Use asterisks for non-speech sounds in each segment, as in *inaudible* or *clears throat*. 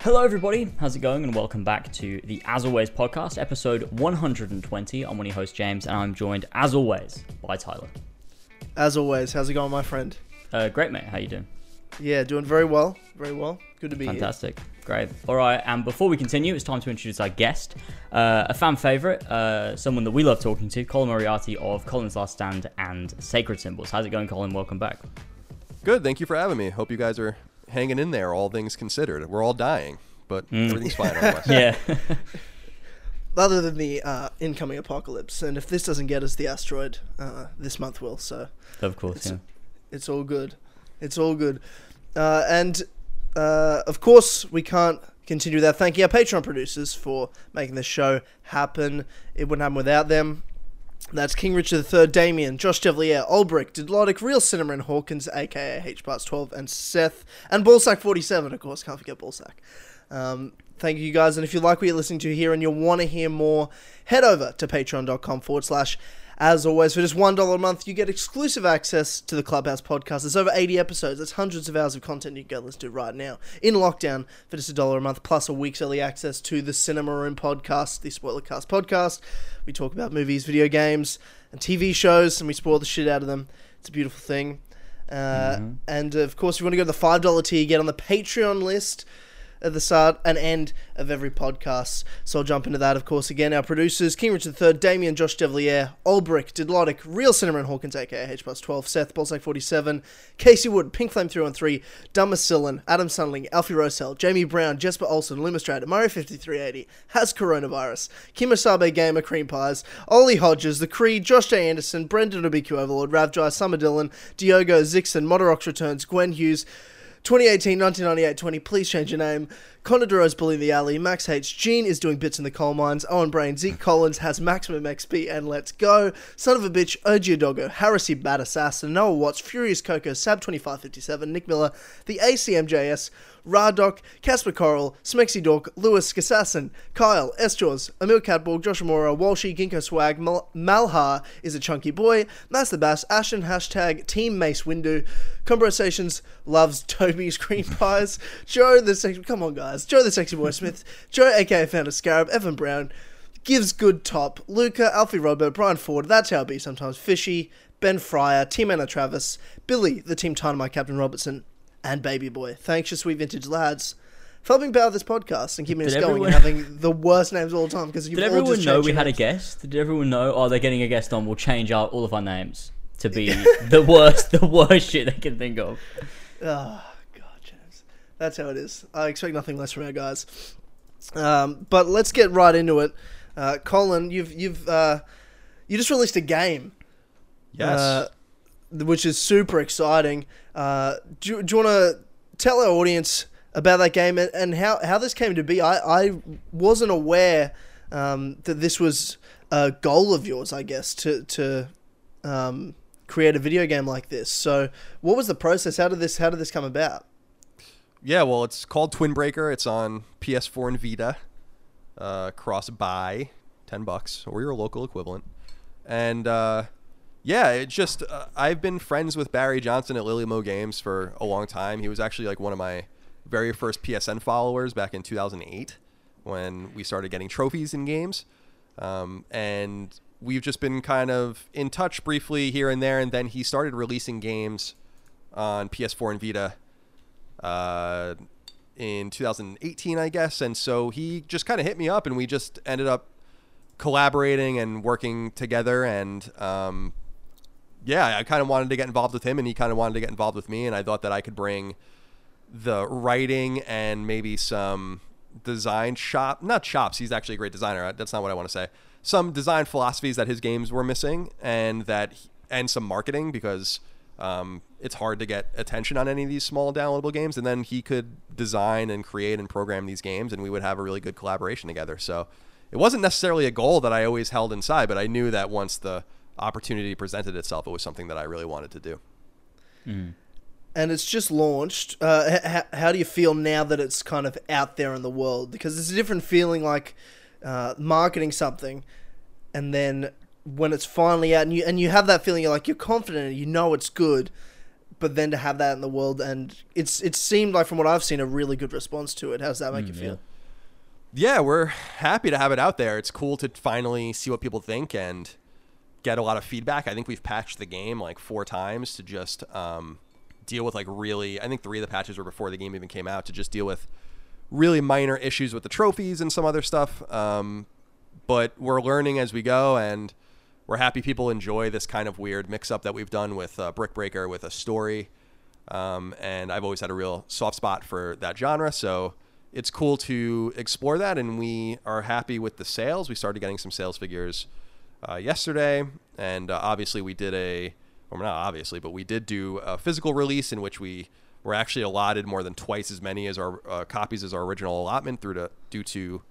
Hello, everybody. How's it going? And welcome back to the As Always podcast, episode 120. I'm one of your hosts, James, and I'm joined, as always, by Tyler. As always, how's it going, my friend? Uh, great, mate. How you doing? Yeah, doing very well. Very well. Good to be here. Fantastic. Great. All right. And before we continue, it's time to introduce our guest, uh, a fan favorite, uh, someone that we love talking to, Colin Moriarty of Colin's Last Stand and Sacred Symbols. How's it going, Colin? Welcome back. Good. Thank you for having me. Hope you guys are hanging in there, all things considered. We're all dying, but everything's fine otherwise. *laughs* Yeah. *laughs* Other than the uh, incoming apocalypse, and if this doesn't get us the asteroid, uh, this month will. So of course. it's, Yeah. it's all good. It's all good. Uh, and uh, of course, we can't continue without thanking our Patreon producers for making this show happen. It wouldn't happen without them. That's King Richard III, Damien, Josh Devlier, Olbrick, Didlotic, Real Cinema, and Hawkins, aka H Parts 12, and Seth, and Ballsack47, of course, can't forget Ballsack. Um, thank you guys, and if you like what you're listening to here and you want to hear more, head over to patreon.com forward slash. As always, for just $1 a month, you get exclusive access to the Clubhouse podcast. There's over 80 episodes. That's hundreds of hours of content you can go listen to right now in lockdown for just a dollar a month, plus a week's early access to the Cinema Room podcast, the Spoilercast podcast. We talk about movies, video games, and TV shows, and we spoil the shit out of them. It's a beautiful thing. Uh, And of course, if you want to go to the $5 tier, get on the Patreon list at the start and end of every podcast. So I'll jump into that, of course. Again, our producers, King Richard III, Damien, Josh Devlier, Olbrick, Didlotic, Real and Hawkins, aka H plus 12, Seth, Bolsack 47, Casey Wood, Pink Flame 313, Dumacillin, Adam Sunling, Alfie Rosell, Jamie Brown, Jesper Olsen, Lumistrad, Mario 5380, has coronavirus, Kimosabe Gamer, Cream Pies, Ollie Hodges, The Creed, Josh J. Anderson, Brendan Obiku Overlord, Ravjai, Summer Dillon, Diogo, Zixon, Moderox Returns, Gwen Hughes, 2018, 1998, 20, please change your name. Connor Duro's bullying the alley. Max H. Gene is doing bits in the coal mines. Owen Brain. Zeke Collins has maximum XP and let's go. Son of a bitch. Oji Doggo. Harrisy Bad Assassin. Noah Watts. Furious Coco. Sab2557. Nick Miller. The ACMJS. Radok, Casper Coral, Smexy Dork, Lewis, Assassin, Kyle, S-Jaws, Emil Catball, Josh Amora, Walshy, Ginkgo Swag, Mal- Malhar is a chunky boy, Master Bass, Ashton, hashtag Team Mace Windu, Conversations loves *laughs* Toby's Green Pies, Joe the sexy, come on guys, Joe the Sexy Boy Smith, *laughs* Joe aka of Scarab, Evan Brown, Gives Good Top, Luca, Alfie Robert, Brian Ford, That's How It Be Sometimes, Fishy, Ben Fryer, Team Anna Travis, Billy, the Team Dynamite Captain Robertson, and Baby Boy. Thanks, you sweet vintage lads. For helping power this podcast and keeping Did us going everyone- and having the worst names of all time because you've Did all everyone just know changed we your had a names. guest? Did everyone know? Oh, they're getting a guest on. We'll change out all of our names to be *laughs* the worst, the worst shit they can think of. Oh, God, James. That's how it is. I expect nothing less from our guys. Um, but let's get right into it. Uh, Colin, you've you've uh, you just released a game, Yes. uh, which is super exciting. Uh, do, you- do you want to tell our audience about that game and, and how, how this came to be? I, I wasn't aware um, that this was a goal of yours, I guess, to to um, create a video game like this. So, what was the process? How did this how did this come about? yeah, well, it's called Twin Breaker. It's on PS4 and Vita. Uh, cross buy, 10 bucks, or your local equivalent. And uh, yeah, it just, uh, I've been friends with Barry Johnson at Lillymo Games for a long time. He was actually like one of my very first PSN followers back in 2008 when we started getting trophies in games. Um, and we've just been kind of in touch briefly here and there. And then he started releasing games on PS4 and Vita uh, in 2018, I guess. And so he just kind of hit me up, and we just ended up collaborating and working together. And um, yeah, I kind of wanted to get involved with him, and he kind of wanted to get involved with me. And I thought that I could bring the writing and maybe some design shop not chops he's actually a great designer that's not what i want to say some design philosophies that his games were missing and that and some marketing because um, it's hard to get attention on any of these small downloadable games and then he could design and create and program these games and we would have a really good collaboration together so it wasn't necessarily a goal that i always held inside but i knew that once the opportunity presented itself it was something that i really wanted to do and it's just launched. Uh, h- h- how do you feel now that it's kind of out there in the world? Because it's a different feeling, like uh, marketing something, and then when it's finally out, and you and you have that feeling, you're like you're confident, you know it's good, but then to have that in the world, and it's it seemed like from what I've seen a really good response to it. How's that make you Mm, yeah. feel? yeah, we're happy to have it out there. It's cool to finally see what people think and get a lot of feedback. I think we've patched the game like four times to just um, deal with like really. I think three of the patches were before the game even came out to just deal with really minor issues with the trophies and some other stuff. Um, but we're learning as we go, and we're happy people enjoy this kind of weird mix-up that we've done with uh, Brick Breaker with a story. Um, and I've always had a real soft spot for that genre, so it's cool to explore that. And we are happy with the sales. We started getting some sales figures uh, yesterday, and uh, obviously we did a, or not obviously, but we did do a physical release in which we were actually allotted more than twice as many as our uh, copies as our original allotment through to due to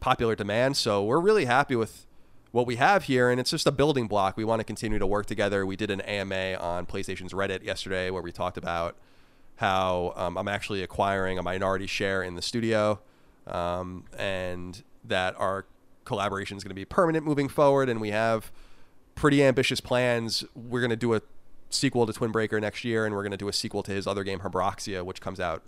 popular demand. So we're really happy with what we have here, and it's just a building block. We want to continue to work together. We did an AMA on PlayStation's Reddit yesterday where we talked about how um, I'm actually acquiring a minority share in the studio, um, and that our collaboration is going to be permanent moving forward. And we have pretty ambitious plans. We're going to do a sequel to Twin Breaker next year, and we're going to do a sequel to his other game, Habroxia, which comes out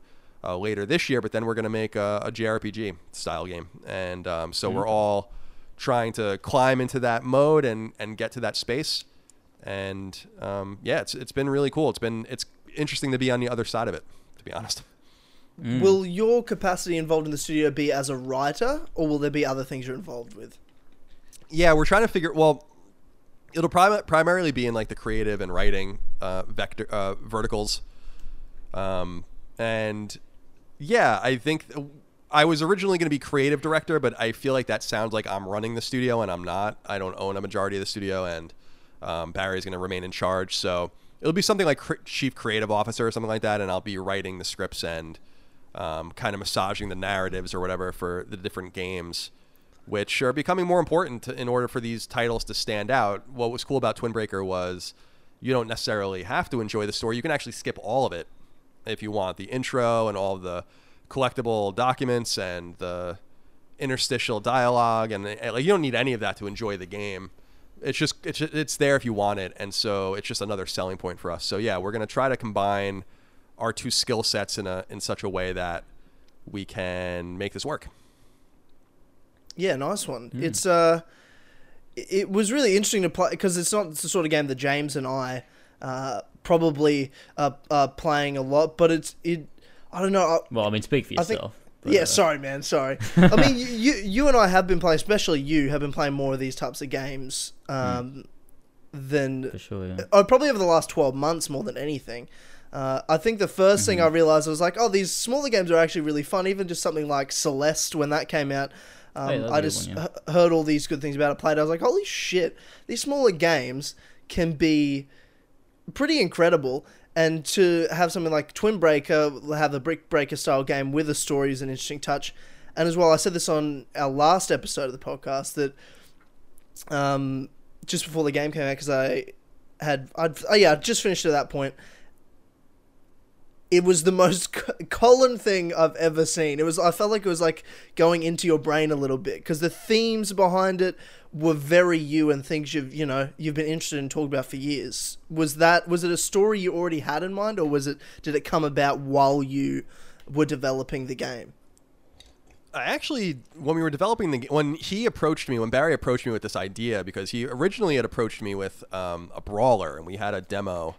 uh, later this year. But then we're going to make a, a JRPG style game, and um, so we're all trying to climb into that mode and and get to that space. And um, yeah, it's it's been really cool. It's been it's interesting to be on the other side of it, to be honest. Mm. Will your capacity involved in the studio be as a writer, or will there be other things you're involved with? Yeah, we're trying to figure. Well, it'll prim- primarily be in like the creative and writing uh, vector uh, verticals, um, and yeah, I think I was originally going to be creative director, but I feel like that sounds like I'm running the studio, and I'm not. I don't own a majority of the studio, and um, Barry's going to remain in charge. So it'll be something like cr- chief creative officer or something like that, and I'll be writing the scripts and um, kind of massaging the narratives or whatever for the different games which are becoming more important to, in order for these titles to stand out. What was cool about Twin Breaker was you don't necessarily have to enjoy the story. You can actually skip all of it if you want. The intro and all the collectible documents and the interstitial dialogue and the, like you don't need any of that to enjoy the game. It's just it's it's there if you want it, and so it's just another selling point for us. So yeah, we're gonna try to combine our two skill sets in a in such a way that we can make this work. Yeah, nice one. It's uh, it was really interesting to play because it's not the sort of game that James and I uh probably uh, are playing a lot, but it's it. I don't know. I, Well, I mean, speak for I think- yourself. but, yeah, uh, sorry, man. Sorry. I mean, you, you you and I have been playing, especially you have been playing more of these types of games um, than for sure. Yeah. oh, probably over the last 12 months more than anything. Uh, I think the 1st thing I realized was like, oh, these smaller games are actually really fun. Even just something like Celeste when that came out. Um, yeah, that's a I just one, yeah. h- heard all these good things about it. Played. I was like, holy shit! These smaller games can be pretty incredible. And to have something like Twin Breaker, have the Brick Breaker style game with a story is an interesting touch. And as well, I said this on our last episode of the podcast that um, just before the game came out, because I had, I'd, oh yeah, I'd just finished at that point. It was the most *laughs* co- Colin thing I've ever seen. It was, I felt like it was like going into your brain a little bit because the themes behind it were very you and things you've, you know, you've been interested in talking about for years. Was that, was it a story you already had in mind, or was it, did it come about while you were developing the game? I actually, when we were developing the, when he approached me, when Barry approached me with this idea, because he originally had approached me with um, a brawler, and we had a demo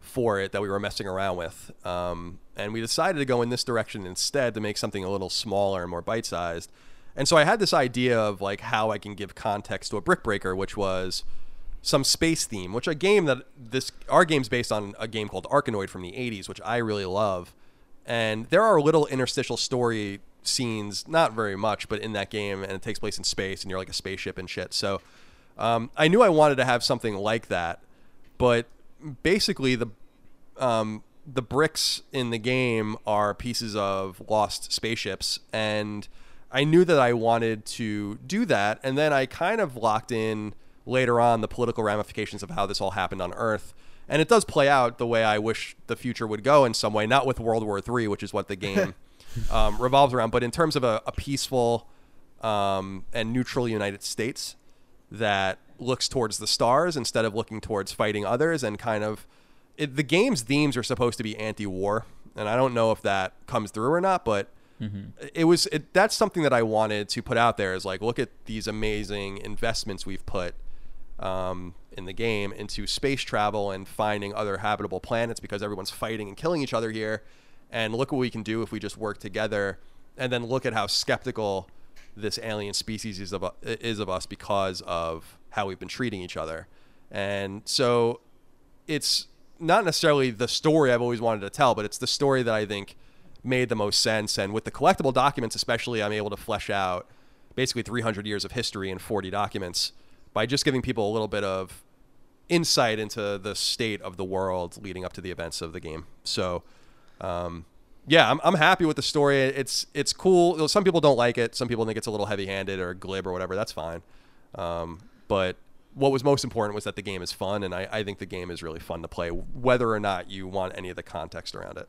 for it that we were messing around with, um, and we decided to go in this direction instead to make something a little smaller and more bite-sized. And so I had this idea of like how I can give context to a brick breaker, which was some space theme, which a game that this our game's based on a game called Arkanoid from the 80s, which I really love. And there are little interstitial story scenes, not very much, but in that game, and it takes place in space, and you're like a spaceship and shit. So um, I knew I wanted to have something like that, but basically the um, the bricks in the game are pieces of lost spaceships, and I knew that I wanted to do that, and then I kind of locked in later on the political ramifications of how this all happened on Earth. And it does play out the way I wish the future would go in some way, not with World War III, which is what the game *laughs* um, revolves around, but in terms of a, a peaceful um, and neutral United States that looks towards the stars instead of looking towards fighting others and kind of it, the game's themes are supposed to be anti-war, and I don't know if that comes through or not, but it was it, that's something that I wanted to put out there is like look at these amazing investments we've put um, in the game into space travel and finding other habitable planets because everyone's fighting and killing each other here, and look what we can do if we just work together, and then look at how skeptical this alien species is of is of us because of how we've been treating each other, and so it's not necessarily the story I've always wanted to tell, but it's the story that I think made the most sense. And with the collectible documents, especially, I'm able to flesh out basically 300 years of history in 40 documents by just giving people a little bit of insight into the state of the world leading up to the events of the game. So, um, yeah, I'm, I'm happy with the story. It's it's cool. Some people don't like it. Some people think it's a little heavy-handed or glib or whatever. That's fine. Um, but what was most important was that the game is fun, and I, I think the game is really fun to play, whether or not you want any of the context around it.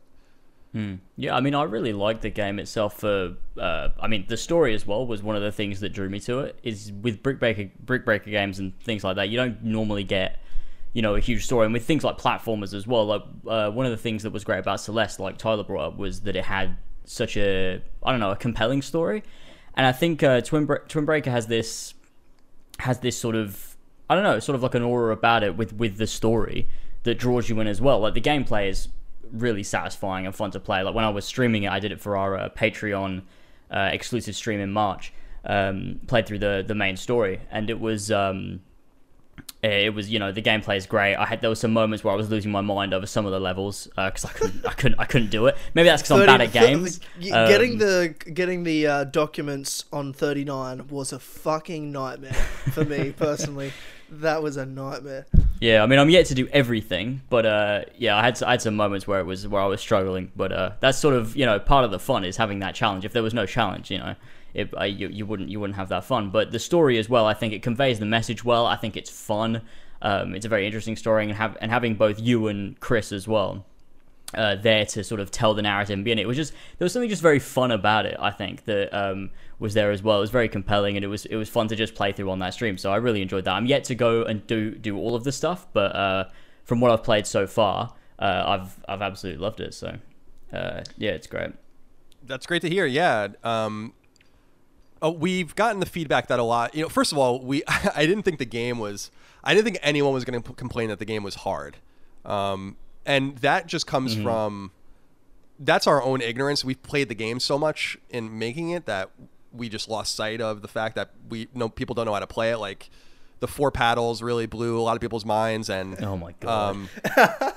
Yeah, I mean, I really liked the game itself. For uh, I mean, the story as well was one of the things that drew me to it. Is with brick breaker, brick breaker games and things like that, you don't normally get, you know, a huge story. And with things like platformers as well, like uh, one of the things that was great about Celeste, like Tyler brought up, was that it had such a, I don't know, a compelling story. And I think uh, Twin Bre- Twin Breaker has this, has this sort of, I don't know, sort of like an aura about it with with the story that draws you in as well. Like the gameplay is really satisfying and fun to play. Like when I was streaming it, I did it for our uh, Patreon uh, exclusive stream in March. Um, played through the the main story, and it was um, it was you know the gameplay is great. I had there were some moments where I was losing my mind over some of the levels because I couldn't I couldn't I couldn't do it. Maybe that's because I'm bad at 30 games. *laughs* getting Um, the getting the uh, documents on 39 was a fucking nightmare for me *laughs* personally. That was a nightmare. Yeah, I mean, I'm yet to do everything, but uh, yeah, I had I had some moments where it was where I was struggling, but uh, that's sort of you know part of the fun is having that challenge. If there was no challenge, you know, it, uh, you you wouldn't you wouldn't have that fun. But the story as well, I think it conveys the message well. I think it's fun. Um, it's a very interesting story, and have and having both you and Chris as well. Uh, there to sort of tell the narrative and be in it. It was just there was something just very fun about it. I think that um, was there as well. It was very compelling and it was it was fun to just play through on that stream. So I really enjoyed that. I'm yet to go and do do all of the stuff, but uh, from what I've played so far, uh, I've I've absolutely loved it. So uh, yeah, it's great. That's great to hear. Yeah. Um, oh, we've gotten the feedback that a lot. You know, first of all, we *laughs* I didn't think the game was. I didn't think anyone was going to p- complain that the game was hard, um, and that just comes from. That's our own ignorance. We've played the game so much in making it that we just lost sight of the fact that we know people don't know how to play it. Like the four paddles really blew a lot of people's minds, and Oh my god, um, *laughs*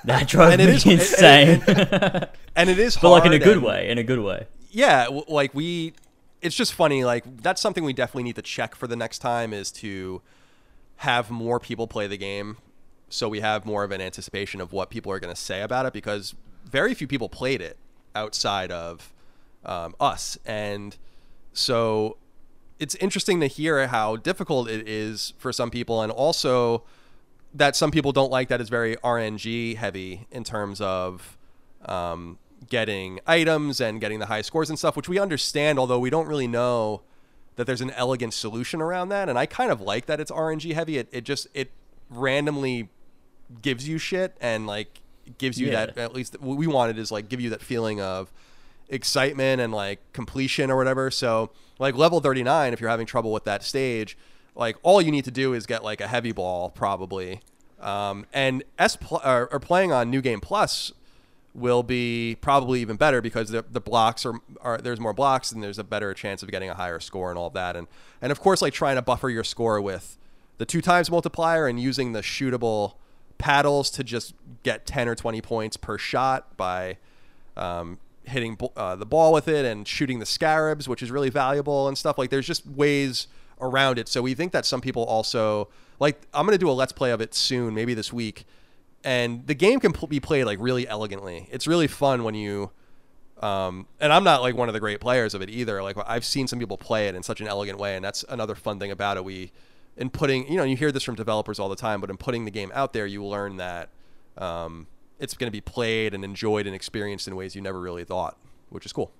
that *laughs* drove me is- and- insane. and it is but like in a good and- way. In a good way. yeah w- like we it's just funny like that's something we definitely need to check for the next time is to have more people play the game so we have more of an anticipation of what people are going to say about it because very few people played it outside of um, us. And so it's interesting to hear how difficult it is for some people and also that some people don't like that it's very RNG heavy in terms of um, getting items and getting the high scores and stuff, which we understand, although we don't really know that there's an elegant solution around that. And I kind of like that it's RNG heavy. It, it just it randomly gives you shit and like gives you Yeah. that at least what we wanted is like give you that feeling of excitement and like completion or whatever. So like level 39, if you're having trouble with that stage, like all you need to do is get like a heavy ball probably. Um, and S pl- or, or playing on New Game Plus will be probably even better because the, the blocks are, are there's more blocks and there's a better chance of getting a higher score and all of that. And and of course like trying to buffer your score with the two times multiplier and using the shootable paddles to just get 10 or 20 points per shot by um, hitting uh, the ball with it and shooting the scarabs which is really valuable and stuff. Like there's just ways around it. So we think that some people also like i'm going to do a let's play of it soon maybe this week and the game can pl- be played like really elegantly. It's really fun when you, um, and I'm not like one of the great players of it either. Like I've seen some people play it in such an elegant way, and that's another fun thing about it. We, in putting, you know, you hear this from developers all the time, but in putting the game out there, you learn that um, it's going to be played and enjoyed and experienced in ways you never really thought, which is cool.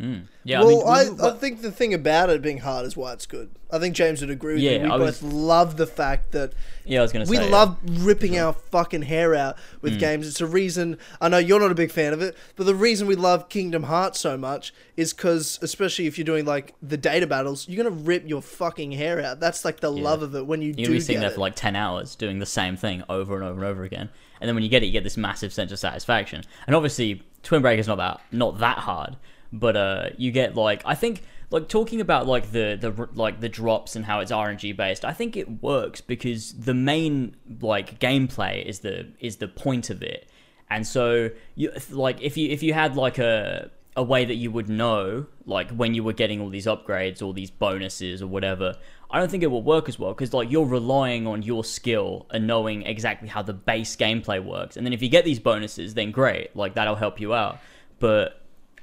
Mm. Yeah, well, I I, mean, we- I, think the thing about it being hard is why it's good. I think James would agree with Yeah, me. We I both was- love the fact that yeah, I was gonna say we yeah. Mm. love ripping our fucking hair out with games. It's a reason. I know you're not a big fan of it, but the reason we love Kingdom Hearts so much is because, especially if you're doing like the data battles, you're gonna rip your fucking hair out. That's like the love of it when you You're do gonna be sitting there for like ten hours doing the same thing over and over and over again, and then when you get it, you get this massive sense of satisfaction. And obviously, Twin Break is not that not that hard, but uh, you get like I think like talking about like the the like the drops and how it's RNG based. I think it works because the main like gameplay is the is the point of it, and so you like if you if you had like a a way that you would know like when you were getting all these upgrades or these bonuses or whatever i don't think it will work as well because like you're relying on your skill and knowing exactly how the base gameplay works and then if you get these bonuses then great like that'll help you out but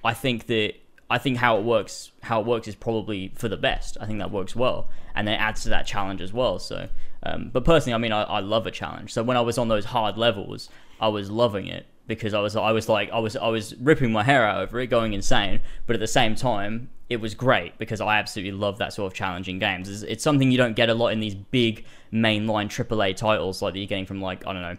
i think that i think how it works how it works is probably for the best i think that works well and then adds to that challenge as well so um, but personally i mean I, I love a challenge so when i was on those hard levels i was loving it because I was I was like I was I was ripping my hair out over it, going insane. But at the same time, it was great because I absolutely love that sort of challenging games. It's, it's something you don't get a lot in these big mainline AAA titles like that you're getting from like I don't know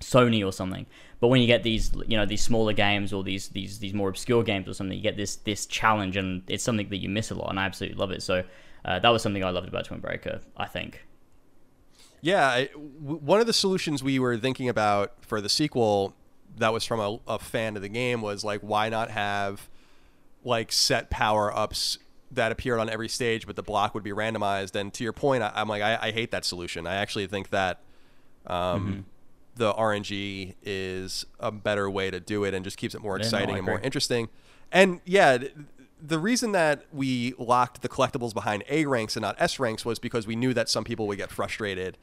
Sony or something. But when you get these you know these smaller games or these these these more obscure games or something, you get this this challenge and it's something that you miss a lot, and I absolutely love it. So uh, that was something I loved about Twin Breaker. I think. Yeah, I, w- one of the solutions we were thinking about for the sequel that was from a, a fan of the game was like, why not have like set power ups that appeared on every stage, but the block would be randomized? And to your point, I, I'm like, I, I hate that solution. I actually think that um, the RNG is a better way to do it and just keeps it more Yeah, no, exciting and more interesting. And yeah, the reason that we locked the collectibles behind A ranks and not S ranks was because we knew that some people would get frustrated.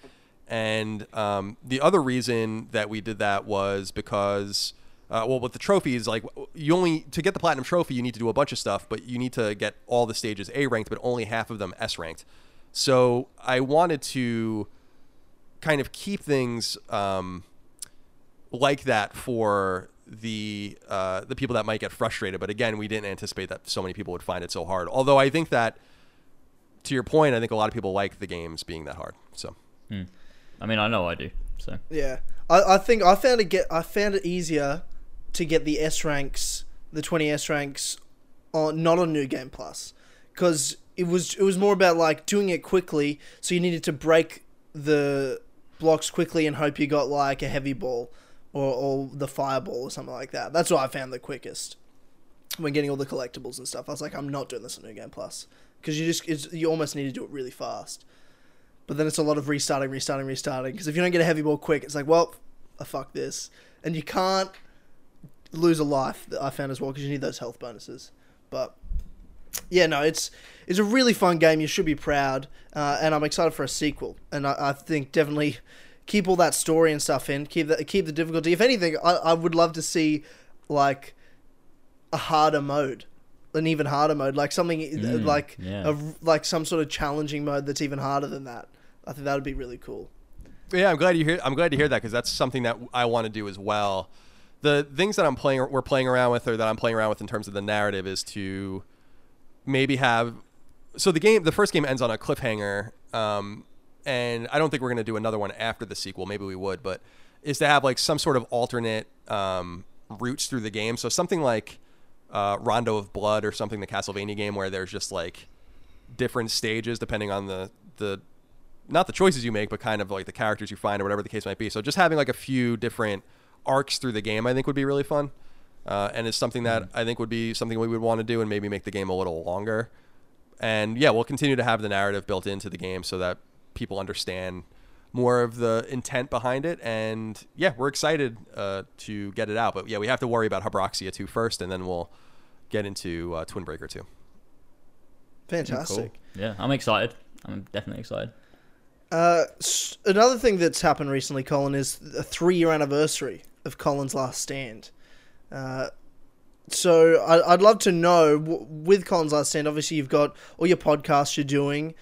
And um, the other reason that we did that was because, uh, well, with the trophies, like you only to get the platinum trophy, you need to do a bunch of stuff, but you need to get all the stages A ranked, but only half of them S ranked. So I wanted to kind of keep things um, like that for the uh, the people that might get frustrated. But again, we didn't anticipate that so many people would find it so hard. Although I think that, to your point, I think a lot of people like the games being that hard. So I mean, I know I do. So Yeah, I, I think I found it get I found it easier to get the S ranks, the twenty S ranks, on not on New Game Plus, because it was it was more about like doing it quickly. So you needed to break the blocks quickly and hope you got like a heavy ball, or or the fireball or something like that. That's what I found the quickest when getting all the collectibles and stuff. I was like, I'm not doing this on New Game Plus because you just you almost need to do it really fast. But then it's a lot of restarting, restarting, restarting. Because if you don't get a heavy ball quick, it's like, well, I fuck this, and you can't lose a life. That I found as well because you need those health bonuses. But yeah, no, it's it's a really fun game. You should be proud, uh, and I'm excited for a sequel. And I, I think definitely keep all that story and stuff in. Keep that keep the difficulty. If anything, I, I would love to see like a harder mode, an even harder mode, like something Mm, like yeah. a, like some sort of challenging mode that's even harder than that. I think that would be really cool. yeah, I'm glad you hear. I'm glad to hear that because that's something that I want to do as well. The things that I'm playing, we're playing around with, or that I'm playing around with in terms of the narrative, is to maybe have. So the game, the first game ends on a cliffhanger, um, and I don't think we're going to do another one after the sequel. Maybe we would, but is to have like some sort of alternate um, routes through the game. So something like uh, Rondo of Blood or something, the Castlevania game, where there's just like different stages depending on the the not the choices you make, but kind of like the characters you find or whatever the case might be. So just having like a few different arcs through the game, I think would be really fun. Uh, and it's something that I think would be something we would want to do and maybe make the game a little longer. And yeah, we'll continue to have the narrative built into the game so that people understand more of the intent behind it. And yeah, we're excited uh, to get it out. But yeah, we have to worry about Habroxia 2 first, and then we'll get into uh, Twin Breaker 2. Fantastic. Cool. yeah, I'm excited. I'm definitely excited. Uh, another thing that's happened recently, Colin, is a three-year anniversary of Colin's Last Stand. Uh, so I, I'd love to know with Colin's Last Stand. Obviously, you've got all your podcasts you're doing,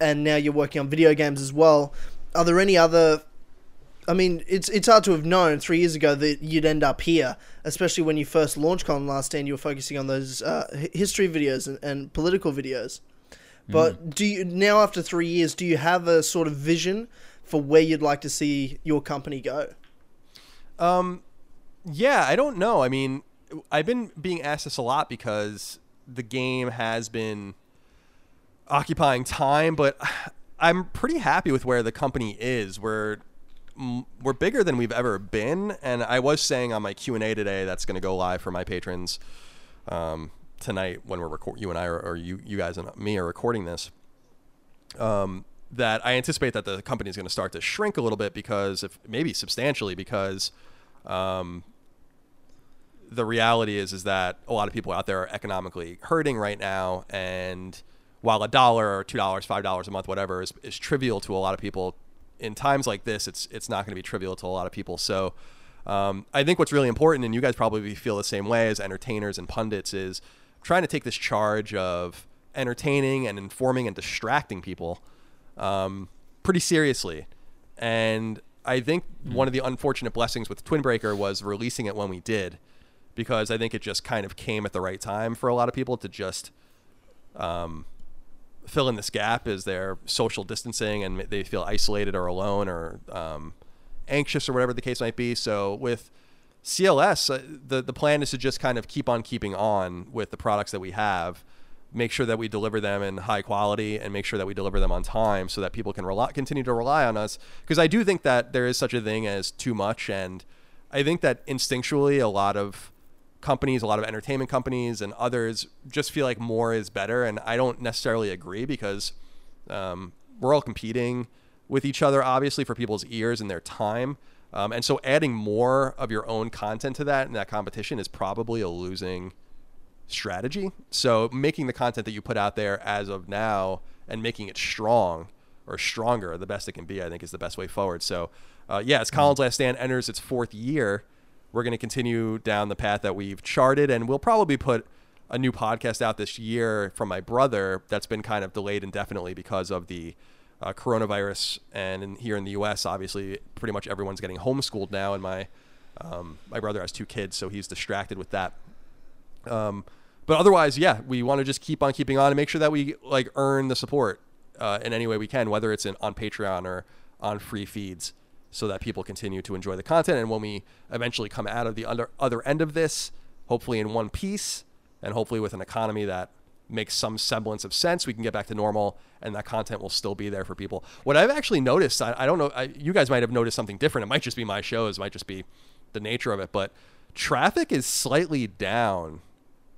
and now you're working on video games as well. Are there any other I mean, it's it's hard to have known three years ago that you'd end up here, especially when you first launched Colin Last Stand. You were focusing on those uh, history videos and, and political videos. But do you now after three years, do you have a sort of vision for where you'd like to see your company go? Um, yeah, I don't know. I mean, I've been being asked this a lot because the game has been occupying time, but *sighs* I'm pretty happy with where the company is. We're we're bigger than we've ever been, and I was saying on my Q and A today that's going to go live for my patrons um, tonight when we're record. You and I, are, or you you guys and me are recording this. Um, that I anticipate that the company is going to start to shrink a little bit because if maybe substantially because um, the reality is is that a lot of people out there are economically hurting right now and while a dollar or two dollars five dollars a month whatever is, is trivial to a lot of people in times like this it's it's not going to be trivial to a lot of people. So um, i think what's really important and you guys probably feel the same way as entertainers and pundits is trying to take this charge of entertaining and informing and distracting people um, pretty seriously. And I think one of the unfortunate blessings with Twin Breaker was releasing it when we did, because I think it just kind of came at the right time for a lot of people to just um, fill in this gap is they're social distancing and they feel isolated or alone or um, anxious or whatever the case might be. So with CLS, uh, the the plan is to just kind of keep on keeping on with the products that we have make sure that we deliver them in high quality and make sure that we deliver them on time so that people can rely, continue to rely on us because I do think that there is such a thing as too much and I think that instinctually a lot of companies a lot of entertainment companies and others just feel like more is better and I don't necessarily agree because um, we're all competing with each other obviously for people's ears and their time um, and so adding more of your own content to that and that competition is probably a losing strategy. So making the content that you put out there as of now and making it strong or stronger, the best it can be, I think is the best way forward. So uh, yeah, as Colin's Last Stand enters its fourth year, we're going to continue down the path that we've charted, and we'll probably put a new podcast out this year from my brother that's been kind of delayed indefinitely because of the uh, coronavirus. And in, here in the U.S., obviously, pretty much everyone's getting homeschooled now, and my um, my brother has two kids, so he's distracted with that. Um, but otherwise, yeah, we want to just keep on keeping on and make sure that we like earn the support uh, in any way we can, whether it's in on Patreon or on free feeds, so that people continue to enjoy the content. And when we eventually come out of the under, other end of this, hopefully in one piece, and hopefully with an economy that makes some semblance of sense, we can get back to normal, and that content will still be there for people. What I've actually noticed, I, I don't know, I, you guys might have noticed something different. It might just be my shows, it might just be the nature of it, but traffic is slightly down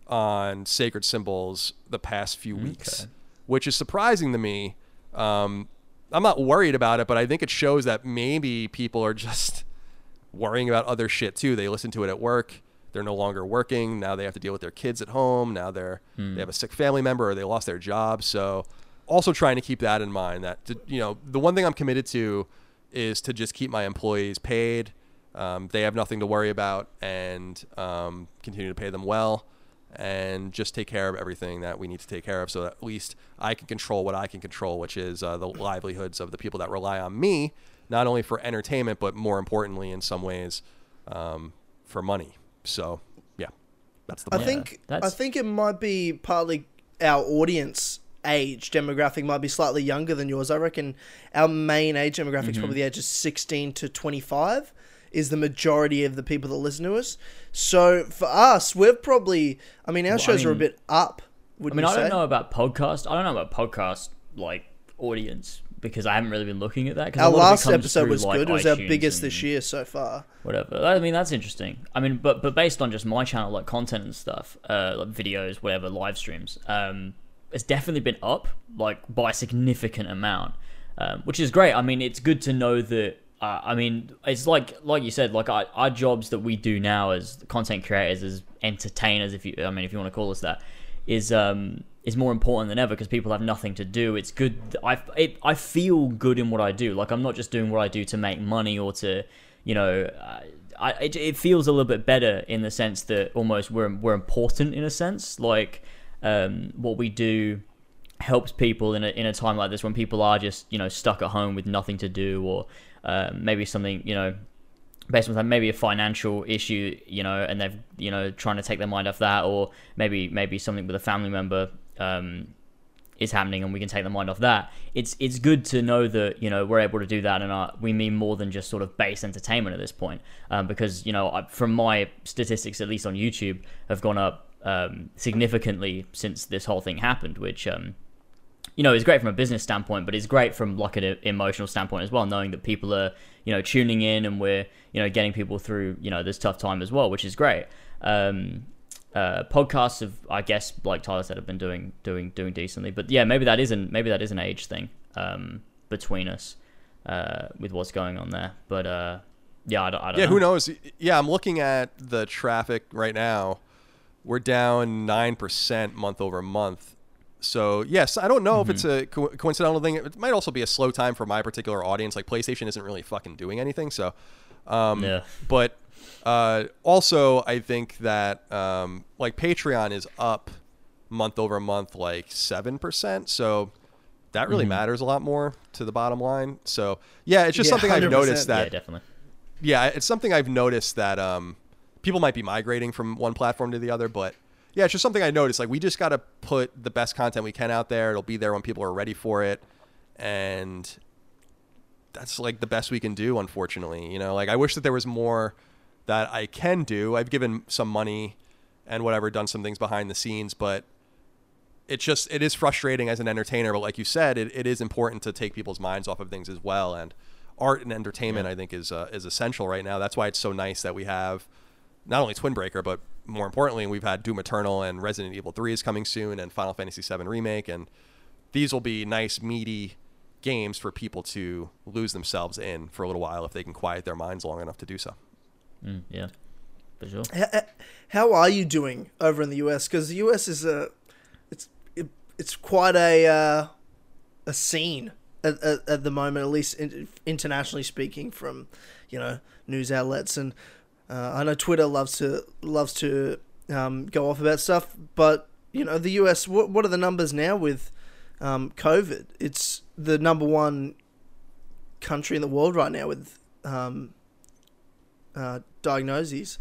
on sacred symbols the past few weeks, Okay. which is surprising to me. Um, I'm not worried about it, but I think it shows that maybe people are just *laughs* worrying about other shit too. They listen to it at work. They're no longer working. Now they have to deal with their kids at home. Now they're they have a sick family member or they lost their job. So also trying to keep that in mind that to, you know the one thing I'm committed to is to just keep my employees paid. Um, they have nothing to worry about and um, continue to pay them well and just take care of everything that we need to take care of so that at least I can control what I can control, which is uh, the livelihoods of the people that rely on me, not only for entertainment, but more importantly, in some ways, um, for money. So, yeah, that's the I plan. think I that's- think it might be partly our audience age demographic might be slightly younger than yours. I reckon our main age demographic is probably the age of 16 to 25 is the majority of the people that listen to us. So for us, we're probably I mean our Well, I shows are a bit up. I mean, I say? don't know about podcast. I don't know about podcast like audience because I haven't really been looking at that. Our lot of it last episode was like, good. It was our biggest this year so far. Whatever. I mean, that's interesting. I mean, but but based on just my channel, like content and stuff, uh, like videos, whatever, live streams, um, it's definitely been up like by a significant amount, um, which is great. I mean, it's good to know that. Uh, I mean, it's like like you said, like our, our jobs that we do now as content creators, as entertainers, if you, I mean, if you want to call us that, is um is more important than ever because people have nothing to do. It's good. I it, I feel good in what I do. Like I'm not just doing what I do to make money or to, you know, uh, I it, it feels a little bit better in the sense that almost we're we're important in a sense. Like um what we do helps people in a in a time like this when people are just you know stuck at home with nothing to do or uh, maybe something you know based on maybe a financial issue, you know, and they've you know trying to take their mind off that, or maybe maybe something with a family member um, is happening, and we can take the mind off that. It's it's good to know that you know we're able to do that, and uh, we mean more than just sort of base entertainment at this point, um, because you know I, from my statistics, at least on YouTube, have gone up um, significantly since this whole thing happened, which. Um, you know, is great from a business standpoint, but it's great from like an emotional standpoint as well, knowing that people are, you know, tuning in and we're, you know, getting people through, you know, this tough time as well, which is great. Um, uh, podcasts have, I guess, like Tyler said, have been doing doing doing decently. But yeah, maybe that isn't maybe that is an age thing um, between us uh, with what's going on there. But uh, yeah, I don't, I don't yeah, know. who knows? Yeah, I'm looking at the traffic right now. We're down nine percent month over month. So yes, I don't know if it's Mm-hmm. a co- coincidental thing. It might also be a slow time for my particular audience. Like PlayStation isn't really fucking doing anything. So, um, Yeah. but uh, also I think that um, like Patreon is up month over month like seven percent. So that really Mm-hmm. matters a lot more to the bottom line. So yeah, it's just Yeah, something I've noticed that yeah, definitely. yeah, it's something I've noticed that um, people might be migrating from one platform to the other, but yeah, it's just something I noticed. Like we just got to put the best content we can out there. It'll be there when people are ready for it, and that's like the best we can do. Unfortunately, you know, like I wish that there was more that I can do. I've given some money and whatever, done some things behind the scenes, but it's just it is frustrating as an entertainer but like you said it, it is important to take people's minds off of things as well and art and entertainment i think is uh, is essential right now that's why it's so nice that we have not only twin breaker but more importantly we've had doom eternal and resident evil 3 is coming soon and final fantasy 7 remake and these will be nice meaty games for people to lose themselves in for a little while if they can quiet their minds long enough to do so Mm, yeah, for sure. How are you doing over in the US? Because the US is a, it's it, it's quite a uh, a scene at, at, at the moment, at least in, internationally speaking, from you know news outlets and uh, I know Twitter loves to loves to um, go off about stuff, but you know the US. What what are the numbers now with um, COVID? It's the number one country in the world right now with um, uh, diagnoses.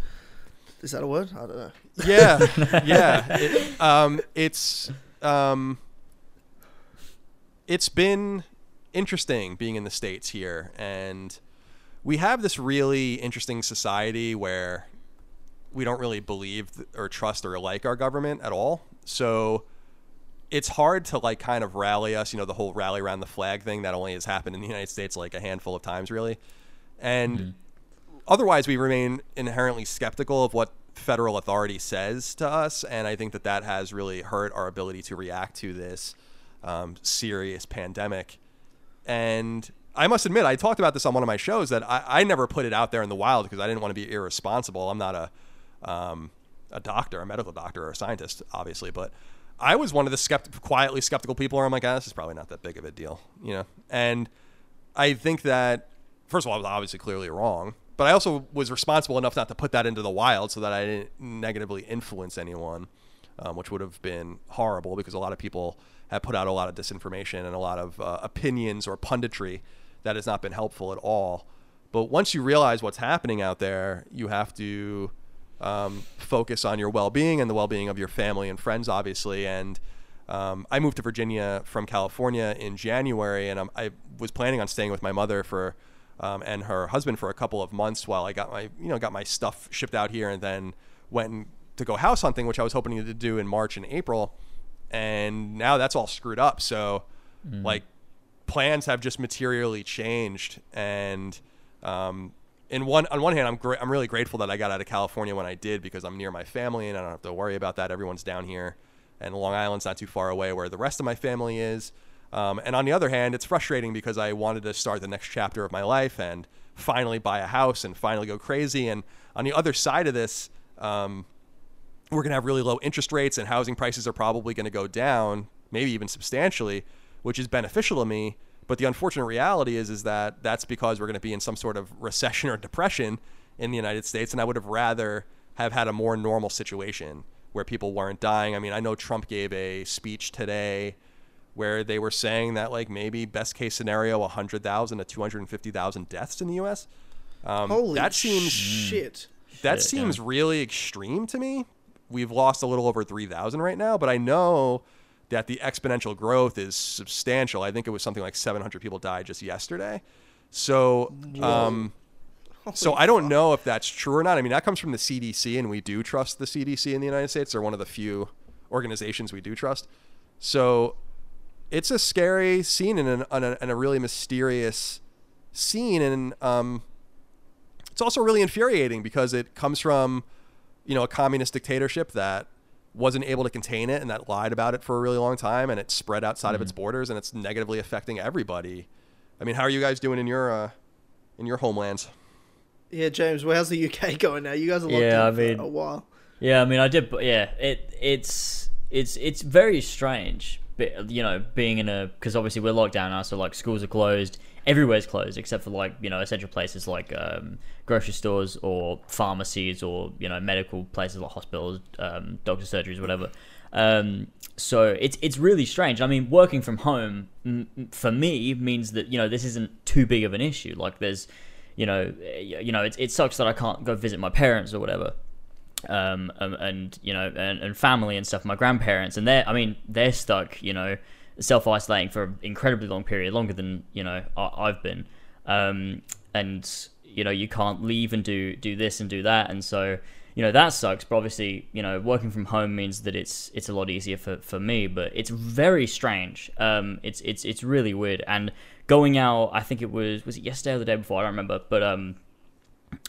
Is that a word? I don't know. yeah *laughs* yeah it, um, it's um, it's been interesting being in the states here and we have this really interesting society where we don't really believe or trust or like our government at all. So it's hard to like kind of rally us you know the whole rally around the flag thing that only has happened in the united states like a handful of times really. And otherwise we remain inherently skeptical of what federal authority says to us and i think that that has really hurt our ability to react to this um, serious pandemic. And i must admit i talked about this on one of my shows that i, I never put it out there in the wild because i didn't want to be irresponsible. I'm not a um, a doctor a medical doctor or a scientist obviously but i was one of the skeptic, quietly skeptical people where i'm like ah, this is probably not that big of a deal you know? And I think that first of all, I was obviously clearly wrong, but I also was responsible enough not to put that into the wild so that I didn't negatively influence anyone, um, which would have been horrible because a lot of people have put out a lot of disinformation and a lot of uh, opinions or punditry that has not been helpful at all. But once you realize what's happening out there, you have to um, focus on your well-being and the well-being of your family and friends, obviously, and um, I moved to Virginia from California in January, and um, I was planning on staying with my mother for um, and her husband for a couple of months while I got my you know got my stuff shipped out here, and then went and- to go house hunting, which I was hoping to do in March and April, and now that's all screwed up. So like plans have just materially changed, and um, in one on one hand, I'm gra- I'm really grateful that I got out of California when I did because I'm near my family and I don't have to worry about that. Everyone's down here, and Long Island's not too far away where the rest of my family is. Um, and on the other hand, it's frustrating because I wanted to start the next chapter of my life and finally buy a house and finally go crazy. And on the other side of this, um, we're going to have really low interest rates and housing prices are probably going to go down, maybe even substantially, which is beneficial to me. But the unfortunate reality is, is that that's because we're going to be in some sort of recession or depression in the United States, and I would have rather have had a more normal situation where people weren't dying. I mean, I know Trump gave a speech today where they were saying that like maybe best case scenario 100,000 to 250,000 deaths in the U.S. Um, Holy that seems shit. that Shit, seems really extreme to me. We've lost a little over 3,000 right now, but I know that the exponential growth is substantial. I think it was something like 700 people died just yesterday. So, um, so I don't know if that's true or not. I mean, that comes from the CDC, and we do trust the CDC in the United States. They're one of the few organizations we do trust. So, it's a scary scene and, an, and, a, and a really mysterious scene, and um, it's also really infuriating because it comes from, you know, a communist dictatorship that wasn't able to contain it and that lied about it for a really long time, and it spread outside of its borders, and it's negatively affecting everybody. I mean, how are you guys doing in your uh, in your homelands? Yeah, James, well, how's the UK *laughs* going now? You guys are locked Yeah, in I for mean- a while. Yeah, I mean, I did. Yeah, it it's it's it's very strange. But you know, being in a because obviously we're locked down now, so like schools are closed, everywhere's closed except for like you know essential places like um, grocery stores or pharmacies or you know medical places like hospitals, um, doctor surgeries, whatever. Um, so it's it's really strange. I mean, working from home m- for me means that you know this isn't too big of an issue. Like there's, you know, eh, you know, it, it sucks that I can't go visit my parents or whatever um, um, and you know, and, and family and stuff. My grandparents, and they're, I mean, they're stuck, you know, self isolating for an incredibly long period, longer than you know I, I've been, um, and you know, you can't leave and do do this and do that, and so you know that sucks. But obviously, you know, working from home means that it's it's a lot easier for, for me, but it's very strange. Um, it's it's it's really weird, and going out, I think it was was it yesterday or the day before, I don't remember, but um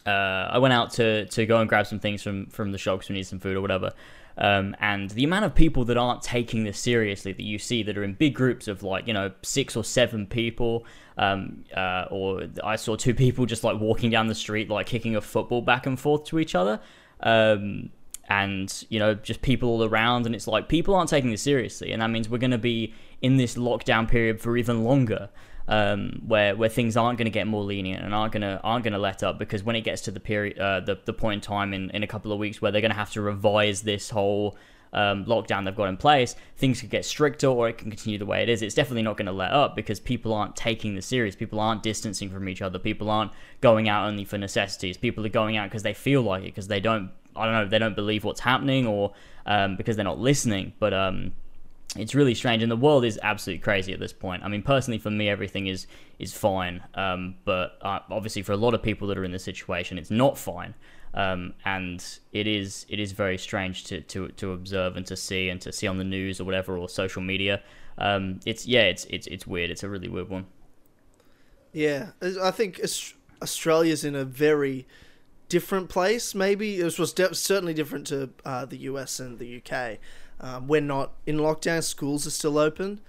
uh, I went out to to go and grab some things from from the shop 'cause we need some food or whatever. Um, and the amount of people that aren't taking this seriously that you see that are in big groups of like you know six or seven people, um, uh, or I saw two people just like walking down the street like kicking a football back and forth to each other, um, and you know just people all around, and it's like people aren't taking this seriously, and that means we're going to be in this lockdown period for even longer um, where where things aren't going to get more lenient and aren't gonna aren't gonna let up because when it gets to the period uh, the the point in time in, in a couple of weeks where they're going to have to revise this whole um, lockdown they've got in place, things could get stricter or it can continue the way it is. It's definitely not going to let up because people aren't taking this serious. People aren't distancing from each other. People aren't going out only for necessities. People are going out because they feel like it because they don't I don't know they don't believe what's happening or um, because they're not listening. But um, it's really strange and the world is absolutely crazy at this point. I mean personally for me everything is is fine um, but uh, obviously for a lot of people that are in this situation it's not fine. Um, and it is it is very strange to, to to observe and to see and to see on the news or whatever or social media. Um, it's yeah it's it's it's weird. It's a really weird one. Yeah, I think Aus- Australia's in a very different place. Maybe. It was certainly different to uh, the US and the UK. Um, we're not in lockdown. Schools are still open.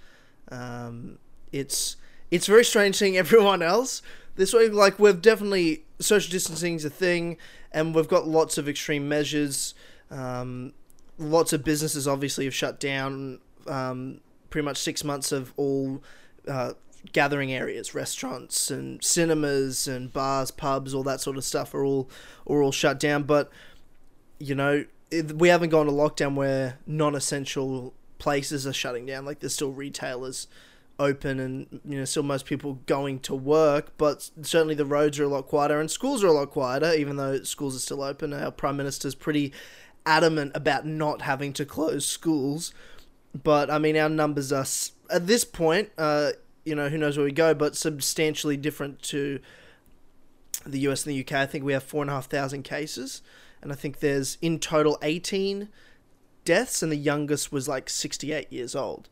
Um, it's it's very strange seeing *laughs* everyone else this way. Like we've definitely social distancing is a thing, and we've got lots of extreme measures. Um, lots of businesses obviously have shut down. Um, pretty much six months of all uh, gathering areas, restaurants and cinemas and bars, pubs, all that sort of stuff are all are all shut down. But you know, we haven't gone to lockdown where non-essential places are shutting down. Like there's still retailers open and you know still most people going to work but certainly the roads are a lot quieter and schools are a lot quieter even though schools are still open our prime minister's pretty adamant about not having to close schools but I mean, our numbers are at this point, uh, you know, who knows where we go, but substantially different to the US and the UK. I think we have four and a half thousand cases, and I think there's in total 18 deaths, and the youngest was like 68 years old.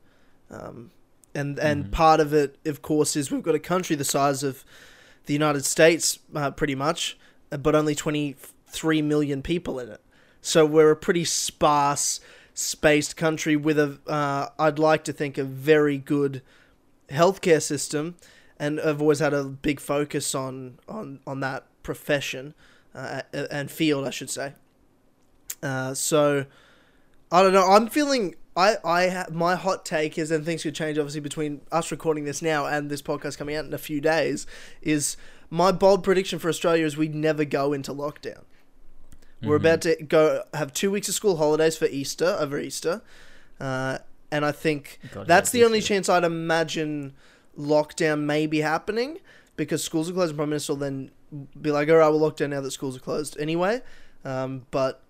Um, and and part of it, of course, is we've got a country the size of the United States, uh, pretty much, uh, but only 23 million people in it. So we're a pretty sparse, spaced country with a, uh, I'd like to think, a very good healthcare system, and I've always had a big focus on on on that profession uh, and field, I should say. Uh, so I don't know. I'm feeling. I I ha- my hot take is, and things could change obviously between us recording this now and this podcast coming out in a few days. Is my bold prediction for Australia is we'd never go into lockdown. We're about to go have two weeks of school holidays for Easter over Easter, uh, and I think God, that's the only chance I'd imagine lockdown may be happening because schools are closed. and Prime Minister will then be like, "All right, we'll lock down now that schools are closed anyway." Um, but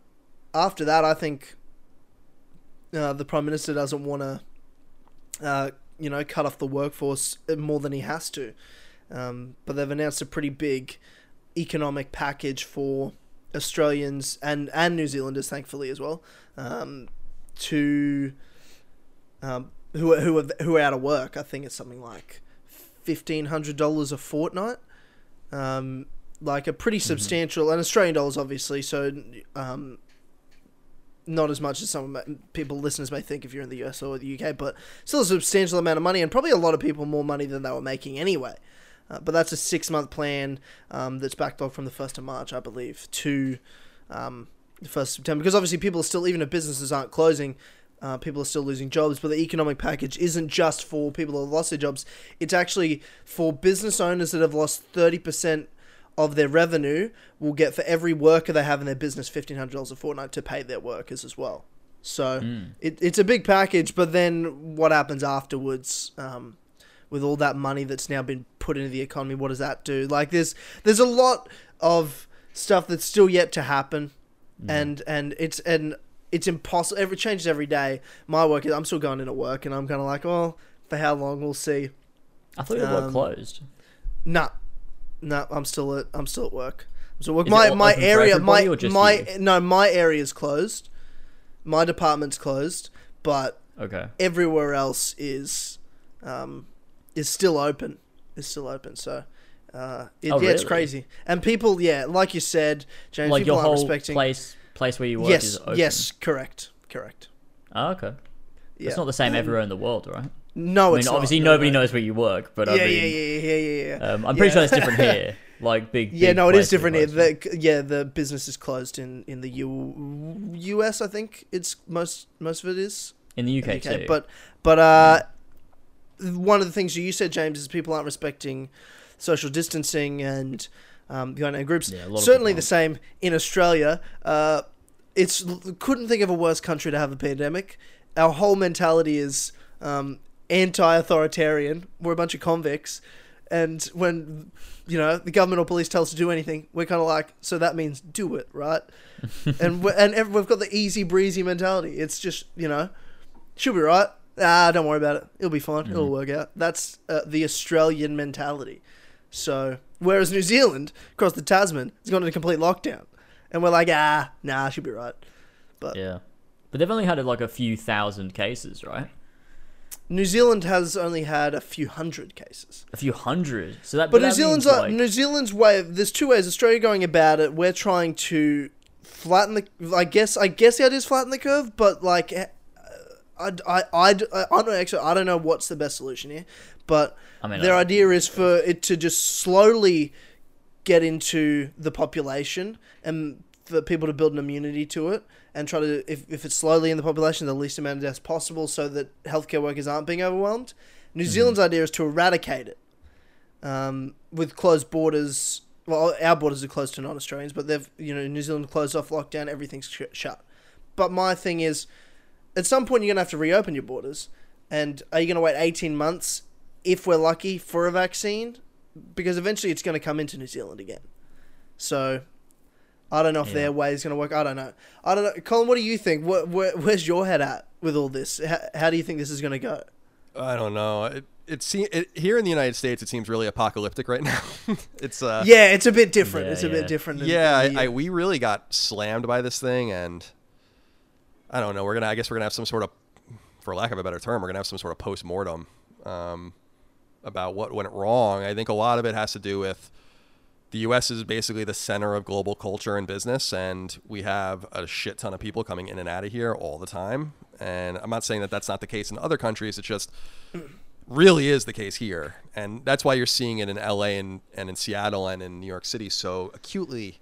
after that, I think uh, the Prime Minister doesn't want to, uh, you know, cut off the workforce more than he has to. Um, but they've announced a pretty big economic package for Australians and, and New Zealanders, thankfully as well, um, to um, who are, who are who are out of work. I think it's something like fifteen hundred dollars a fortnight, um, like a pretty substantial and Australian dollars, obviously. So. Um, not as much as some people listeners may think if you're in the US or the UK, but still a substantial amount of money and probably a lot of people more money than they were making anyway. Uh, but that's a six month plan um, that's backlogged from the 1st of March, I believe, to um, the 1st of September. Because obviously, people are still, even if businesses aren't closing, uh, people are still losing jobs. But the economic package isn't just for people who have lost their jobs, it's actually for business owners that have lost 30% of their revenue will get for every worker they have in their business $1,500 a fortnight to pay their workers as well. So Mm. it, it's a big package, but then what happens afterwards um, with all that money that's now been put into the economy? What does that do? Like there's there's a lot of stuff that's still yet to happen, and and it's and it's impossible. It changes every day. My work is I'm still going into work, and I'm kind of like, well, for how long? We'll see. I thought you were Um, closed. Nah, nah. I'm still at I'm still at work. So work. Is My my area my everybody or just my you? no my area's closed. My department's closed, but Okay. everywhere else is um, is still open. Is still open. So uh, it, Oh, yeah, it's crazy. And people, yeah, like you said, James, Like people your aren't whole respecting. place place where you work yes, is open. yes, correct, correct. Oh, okay. Yeah. It's not the same everywhere in the world, right? No, I mean, it's obviously not. Nobody no. knows where you work, but Yeah, I yeah, mean, yeah, yeah, yeah, yeah. Um, I'm pretty Yeah. sure it's different here. *laughs* Like big. Yeah, big no, it is different here. The, yeah, the business is closed in, in the U, US. I think it's most most of it is. in the UK, Okay, too. but but uh, one of the things you said, James, is people aren't respecting social distancing and um, going in groups. Yeah, Certainly the same in Australia. Uh, it's couldn't think of a worse country to have a pandemic. Our whole mentality is um, anti-authoritarian. We're a bunch of convicts, and when you know the government or police tell us to do anything, we're kind of like, so that means do it, right? *laughs* and we and ev- we've got the easy breezy mentality. It's just you know, should be right. Ah, don't worry about it. It'll be fine. It'll work out. That's uh, the Australian mentality. So, whereas New Zealand, across the Tasman, has gone into complete lockdown, and we're like, ah, nah, should be right. But yeah, but they've only had like a few thousand cases, right? New Zealand has only had a few hundred cases. A few hundred. So that. But New that Zealand's like, New Zealand's way. There's two ways Australia going about it. We're trying to flatten the. I guess. I guess the idea is flatten the curve, but like, eh, I, I, I, I don't actually. I don't know what's the best solution here, but I mean, their I- idea is for it to just slowly get into the population and for people to build an immunity to it and try to if, if it's slowly in the population the least amount of deaths possible so that healthcare workers aren't being overwhelmed. New zealand's idea is to eradicate it um, with closed borders. Well our borders are closed to non-australians but they've you know new zealand closed off lockdown everything's sh- shut. But my thing is at some point you're going to have to reopen your borders. And are you going to wait 18 months if we're lucky for a vaccine? Because eventually it's going to come into new zealand again. So i don't know if Yeah. their way is going to work i don't know i don't know colin what do you think what, where, where's your head at with all this how, how do you think this is going to go I don't know. It it, se- it here in the United States, it seems really apocalyptic right now. *laughs* it's uh yeah it's a bit different Yeah, it's a yeah. bit different in- yeah, in the- I, I we really got slammed by this thing, and I don't know. We're gonna, I guess, we're gonna have some sort of, for lack of a better term, we're gonna have some sort of post mortem um, about what went wrong. I think a lot of it has to do with the U.S. is basically the center of global culture and business, and we have a shit ton of people coming in and out of here all the time. And I'm not saying that that's not the case in other countries. It's just really is the case here, and that's why you're seeing it in L.A. and, and in Seattle and in New York City so acutely.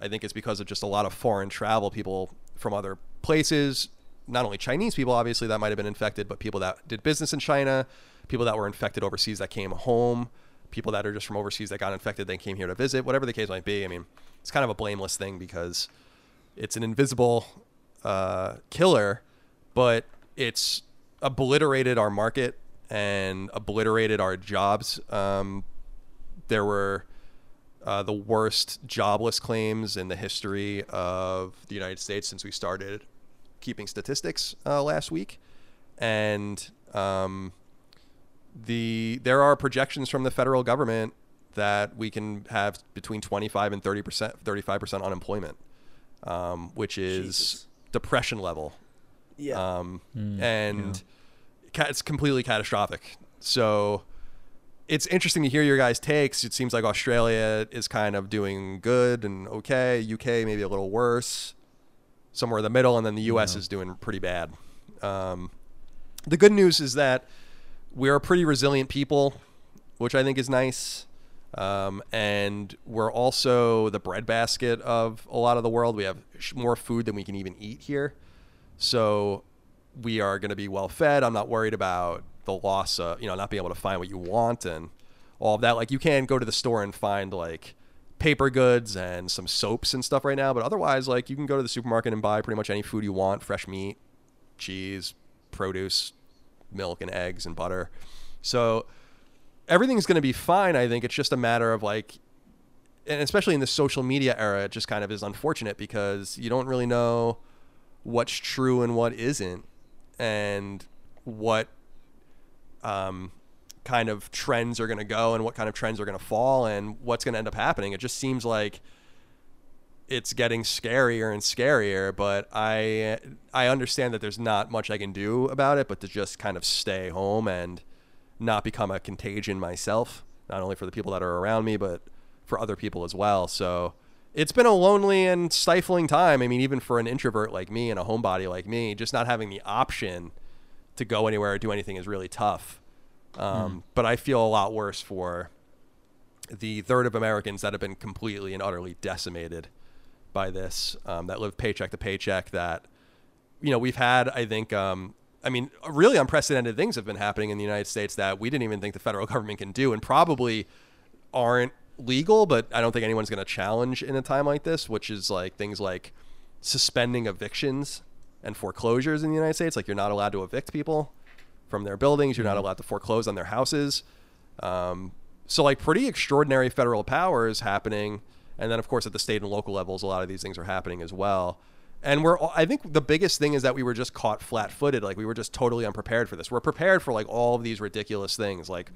I think it's because of just a lot of foreign travel, people from other places, not only Chinese people, obviously, that might have been infected, but people that did business in China, people that were infected overseas that came home, people that are just from overseas that got infected, then came here to visit, whatever the case might be. I mean, it's kind of a blameless thing because it's an invisible uh, killer, but it's obliterated our market and obliterated our jobs. Um, there were uh, the worst jobless claims in the history of the United States since we started keeping statistics uh, last week, and um, the there are projections from the federal government that we can have between 25 and 30 percent, 35 percent unemployment, um, which is Jesus. depression level Yeah. um, and ca- it's completely catastrophic. So it's interesting to hear your guys' takes. It seems like Australia is kind of doing good and okay. UK maybe a little worse, somewhere in the middle, and then the US is doing pretty bad. Um, the good news is that we're pretty resilient people, which I think is nice. Um, and we're also the breadbasket of a lot of the world. We have more food than we can even eat here. So we are going to be well fed. I'm not worried about the loss of, you know, not being able to find what you want and all of that. Like you can go to the store and find like paper goods and some soaps and stuff right now, but otherwise like you can go to the supermarket and buy pretty much any food you want, fresh meat, cheese, produce, milk and eggs and butter. So everything's going to be fine. I think it's just a matter of like and especially in the social media era, it just kind of is unfortunate because you don't really know what's true and what isn't, and what um, kind of trends are going to go and what kind of trends are going to fall and what's going to end up happening. It just seems like it's getting scarier and scarier. But I I understand that there's not much I can do about it, but to just kind of stay home and not become a contagion myself, not only for the people that are around me, but for other people as well. So it's been a lonely and stifling time. I mean, even for an introvert like me and a homebody like me, just not having the option to go anywhere or do anything is really tough. Um, But I feel a lot worse for the third of Americans that have been completely and utterly decimated by this, um, that live paycheck to paycheck. That you know we've had, I think, um, I mean, really unprecedented things have been happening in the United States that we didn't even think the federal *laughs* government can do, and probably aren't legal. But I don't think anyone's going to challenge in a time like this, which is like things like suspending evictions and foreclosures in the United States. Like you're not allowed to evict people from their buildings. You're not allowed to foreclose on their houses. Um, so like pretty extraordinary federal powers happening, and then of course at the state and local levels, a lot of these things are happening as well. And we're I think the biggest thing is that we were just caught flat-footed. Like we were just totally unprepared for this. We're prepared for like all of these ridiculous things, like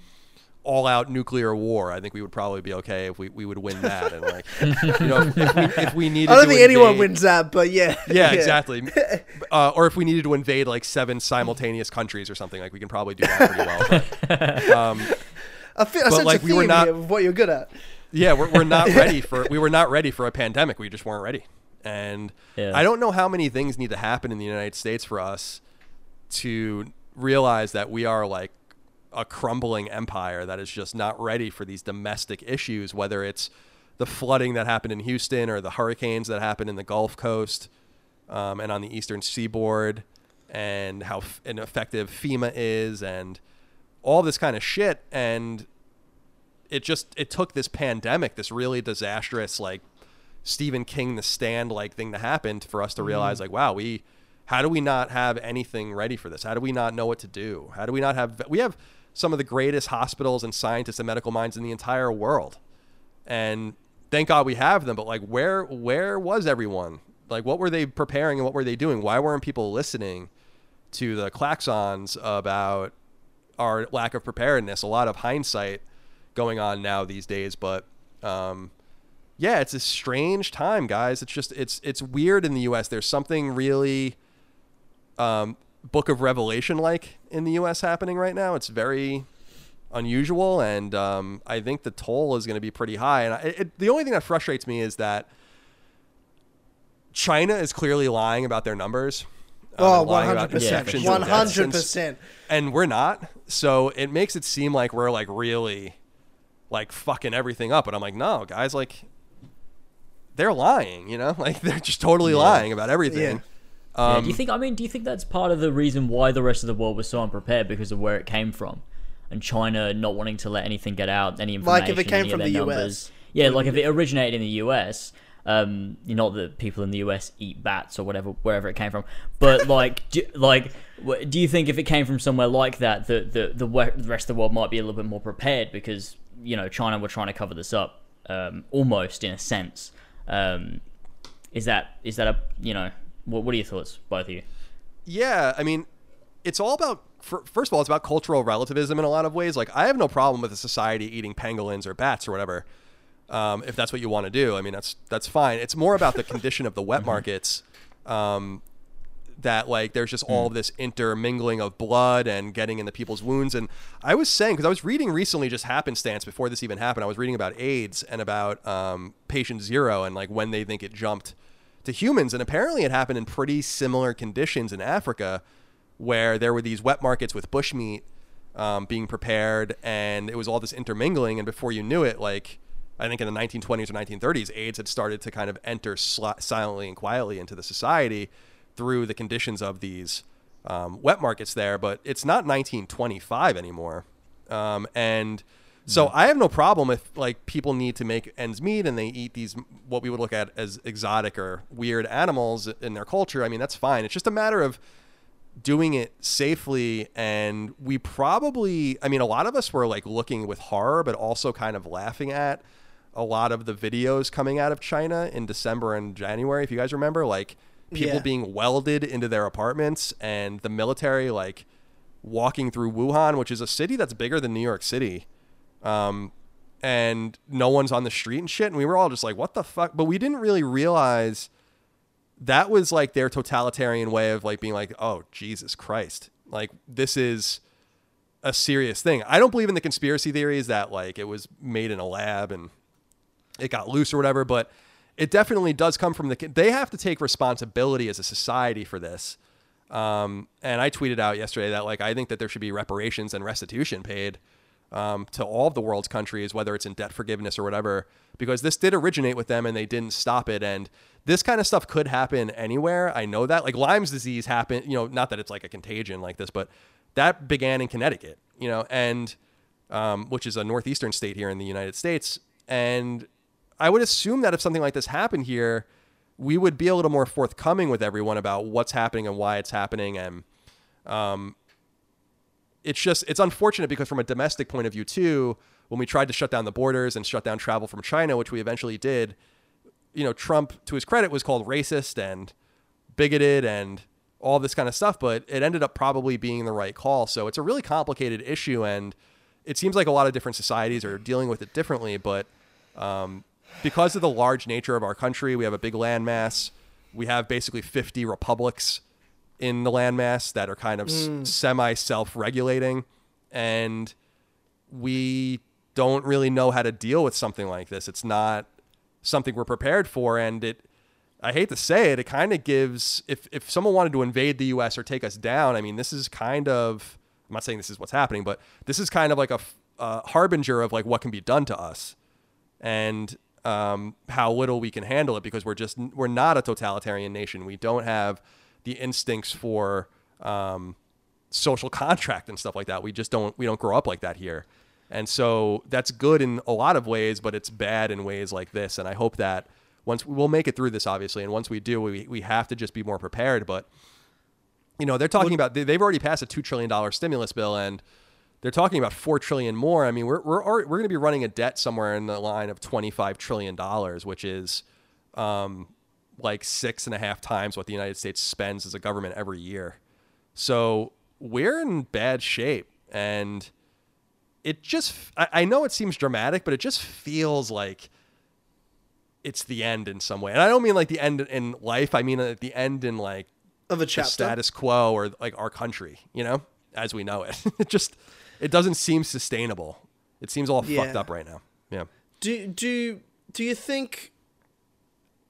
all out nuclear war. I think we would probably be okay if we, we would win that. And like, *laughs* you know, if, if we, if we needed I don't to think anyone wins that, but yeah. *laughs* yeah, exactly. *laughs* Uh, or if we needed to invade like seven simultaneous countries or something, like we can probably do that pretty well. um, I, feel, I But, sense like, a we were not- of what you're good at. Yeah, we're, we're not *laughs* ready for we were not ready for a pandemic. We just weren't ready. And Yeah. I don't know how many things need to happen in the United States for us to realize that we are like a crumbling empire that is just not ready for these domestic issues, whether it's the flooding that happened in Houston or the hurricanes that happened in the Gulf Coast um, and on the eastern seaboard, and how f- ineffective FEMA is, and all this kind of shit. And it just it took this pandemic, this really disastrous like Stephen King the stand like thing to happen for us to mm-hmm. realize like wow we how do we not have anything ready for this? How do we not know what to do? How do we not have we have some of the greatest hospitals and scientists and medical minds in the entire world. And thank God we have them, but like where where was everyone? Like what were they preparing and what were they doing? Why weren't people listening to the klaxons about our lack of preparedness? A lot of hindsight going on now these days, but um, yeah, it's a strange time, guys. It's just it's it's weird in the U.S. There's something really um, Book of Revelation like in the U.S. happening right now. It's very unusual, and um, I think the toll is going to be pretty high. And I, it, the only thing that frustrates me is that China is clearly lying about their numbers. um, Oh, lying about 100%. and deaths, and s- 100%. and we're not. So it makes it seem like we're like really like fucking everything up. But I'm like, no, guys, like they're lying, you know? *laughs* Like they're just totally lying about everything. Yeah, Um, do you think? I mean, do you think that's part of the reason why the rest of the world was so unprepared because of where it came from, and China not wanting to let anything get out, any information, Like if it came from their the US. Yeah, like if it originated in the US, Um, not that people in the US eat bats or whatever, wherever it came from, but *laughs* like, do, like, do you think if it came from somewhere like that, the the the the rest of the world might be a little bit more prepared because you know China were trying to cover this up, um, almost in a sense. Um, is that is that a you know what what are your thoughts, both of you? Yeah, I mean, it's all about first of all, it's about cultural relativism in a lot of ways. Like, I have no problem with a society eating pangolins or bats or whatever, um, if that's what you want to do. I mean, that's that's fine. It's more about the condition of the wet markets. Um, that like there's just all this intermingling of blood and getting into people's wounds. And i was saying because i was reading recently just happenstance before this even happened i was reading about aids and about um, patient zero and like when they think it jumped to humans. And apparently it happened in pretty similar conditions in africa where there were these wet markets with bushmeat um, being prepared and it was all this intermingling. And before you knew it like i think in the 1920s or 1930s aids had started to kind of enter sli- silently and quietly into the society through the conditions of these um, wet markets there, but it's not 1925 anymore. Um, and so I have no problem if like people need to make ends meet and they eat these what we would look at as exotic or weird animals in their culture. I mean, that's fine. It's just a matter of doing it safely and we probably I mean a lot of us were like looking with horror but also kind of laughing at a lot of the videos coming out of China in December and January if you guys remember like people Yeah. being welded into their apartments and the military like walking through Wuhan, which is a city that's bigger than New York City. Um, and no one's on the street and shit. And we were all just like, what the fuck? But we didn't really realize that was like their totalitarian way of like being like, oh, Jesus Christ. Like, this is a serious thing. I don't believe in the conspiracy theories that like it was made in a lab and it got loose or whatever, but it definitely does come from the. They have to take responsibility as a society for this. Um, and I tweeted out yesterday that like I think that there should be reparations and restitution paid um, to all of the world's countries, whether it's in debt forgiveness or whatever, because this did originate with them and they didn't stop it. And this kind of stuff could happen anywhere. I know that like Lyme's disease happened, you know, not that it's like a contagion like this, but that began in Connecticut, you know, and um, which is a northeastern state here in the United States. And I would assume that if something like this happened here, we would be a little more forthcoming with everyone about what's happening and why it's happening. And um, it's just it's unfortunate because from a domestic point of view too, when we tried to shut down the borders and shut down travel from China, which we eventually did, you know, Trump, to his credit, was called racist and bigoted and all this kind of stuff, but it ended up probably being the right call. So it's a really complicated issue, and it seems like a lot of different societies are dealing with it differently. But um, because of the large nature of our country, we have a big landmass. We have basically 50 republics in the landmass that are kind of s hmm. semi self regulating. And we don't really know how to deal with something like this. It's not something we're prepared for. And it, I hate to say it, it kind of gives, if, if someone wanted to invade the US or take us down, I mean, this is kind of, I'm not saying this is what's happening, but this is kind of like a harbinger of like what can be done to us and um, how little we can handle it because we're just, we're not a totalitarian nation. We don't have the instincts for um, social contract and stuff like that. We just don't, we don't grow up like that here. And so that's good in a lot of ways, but it's bad in ways like this. And I hope that once we'll make it through this, obviously, and once we do, we, we have to just be more prepared. But you know, they're talking about they've already passed a two trillion dollar stimulus bill, and they're talking about four trillion more. I mean, we're we're we're going to be running a debt somewhere in the line of twenty five trillion dollars, which is um, like six and a half times what the United States spends as a government every year. So we're in bad shape, and it just I, I know it seems dramatic, but it just feels like it's the end in some way. And I don't mean like the end in life. I mean at the end in like Of a the chapter. status quo or like our country, you know, as we know it. *laughs* it just it doesn't seem sustainable. It seems all fucked up right now. Yeah. Do do do you think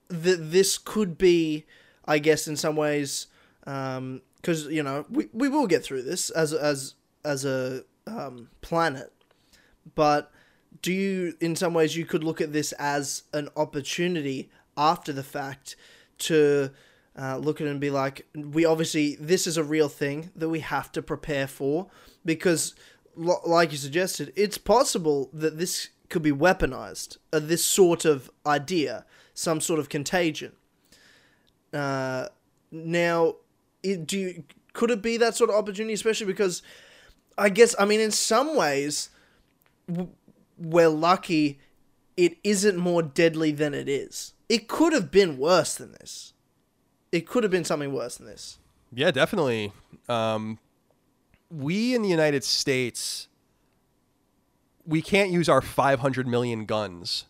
that this could be, I guess, in some ways, because you know we, we will get through this as as as a um, planet, but do you, in some ways, you could look at this as an opportunity after the fact to uh, look at it and be like, we obviously this is a real thing that we have to prepare for because, like you suggested, it's possible that this could be weaponized. Uh, this sort of idea, some sort of contagion. Uh, now, it, do you, could it be that sort of opportunity, especially because I guess I mean in some ways w- we're lucky it isn't more deadly than it is. It could have been worse than this. It could have been something worse than this. Yeah, definitely. Um, we in the United States, we can't use our 500 million guns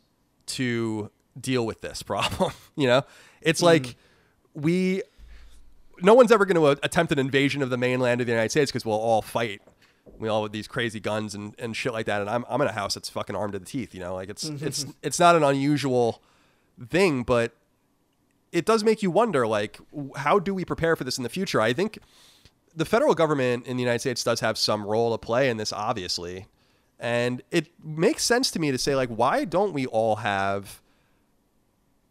to deal with this *laughs* problem. you know, it's hmm. like we, no one's ever going to attempt an invasion of the mainland of the United States because we'll all fight. We all with these crazy guns and, and shit like that. And I'm, I'm in a house that's fucking armed to the teeth. You know, like it's mm-hmm. it's it's not an unusual thing, but it does make you wonder like how do we prepare for this in the future i think the federal government in the united states does have some role to play in this obviously and it makes sense to me to say like why don't we all have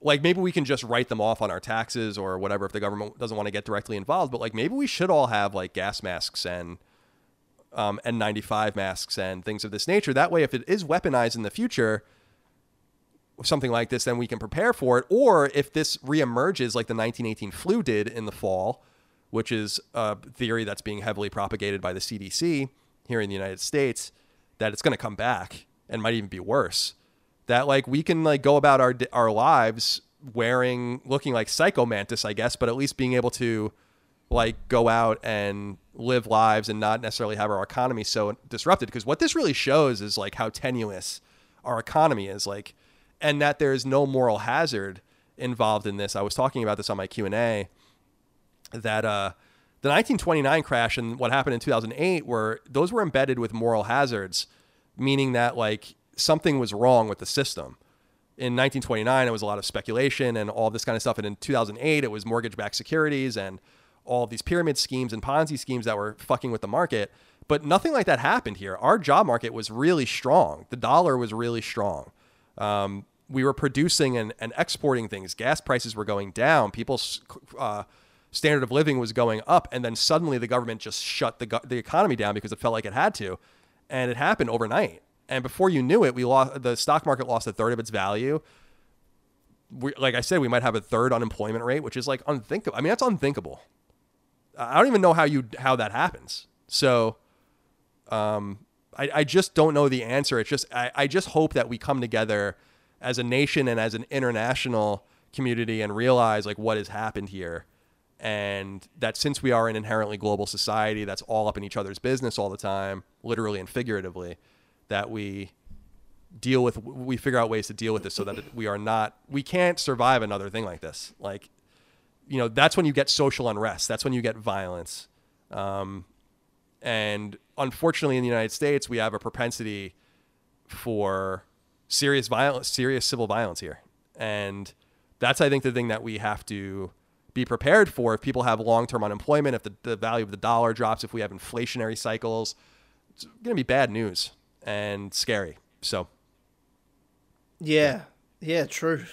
like maybe we can just write them off on our taxes or whatever if the government doesn't want to get directly involved but like maybe we should all have like gas masks and um, n95 masks and things of this nature that way if it is weaponized in the future something like this, then we can prepare for it. Or if this reemerges like the 1918 flu did in the fall, which is a theory that's being heavily propagated by the CDC here in the United States, that it's going to come back and might even be worse. That like we can like go about our our lives wearing looking like psycho mantis, I guess, but at least being able to like go out and live lives and not necessarily have our economy so disrupted. Because what this really shows is like how tenuous our economy is. Like and that there's no moral hazard involved in this. I was talking about this on my Q and A. That uh, the 1929 crash and what happened in 2008 were those were embedded with moral hazards, meaning that like something was wrong with the system. In 1929, it was a lot of speculation and all this kind of stuff, and in 2008, it was mortgage-backed securities and all these pyramid schemes and Ponzi schemes that were fucking with the market. But nothing like that happened here. Our job market was really strong. The dollar was really strong. Um, we were producing and, and exporting things. Gas prices were going down. People's uh, standard of living was going up. And then suddenly the government just shut the, the economy down because it felt like it had to. And it happened overnight. And before you knew it, we lost the stock market lost a third of its value. We, like I said, we might have a third unemployment rate, which is like unthinkable. I mean, that's unthinkable. I don't even know how you how that happens. So, um, I, I just don't know the answer. It's just I, I just hope that we come together as a nation and as an international community and realize like what has happened here and that since we are an inherently global society that's all up in each other's business all the time literally and figuratively that we deal with we figure out ways to deal with this so that we are not we can't survive another thing like this. Like you know that's when you get social unrest. That's when you get violence. Um, and unfortunately in the united states we have a propensity for serious violence, serious civil violence here, and that's I think the thing that we have to be prepared for. If people have long-term unemployment, if the, the value of the dollar drops, if we have inflationary cycles, it's going to be bad news and scary. So, yeah, yeah, true,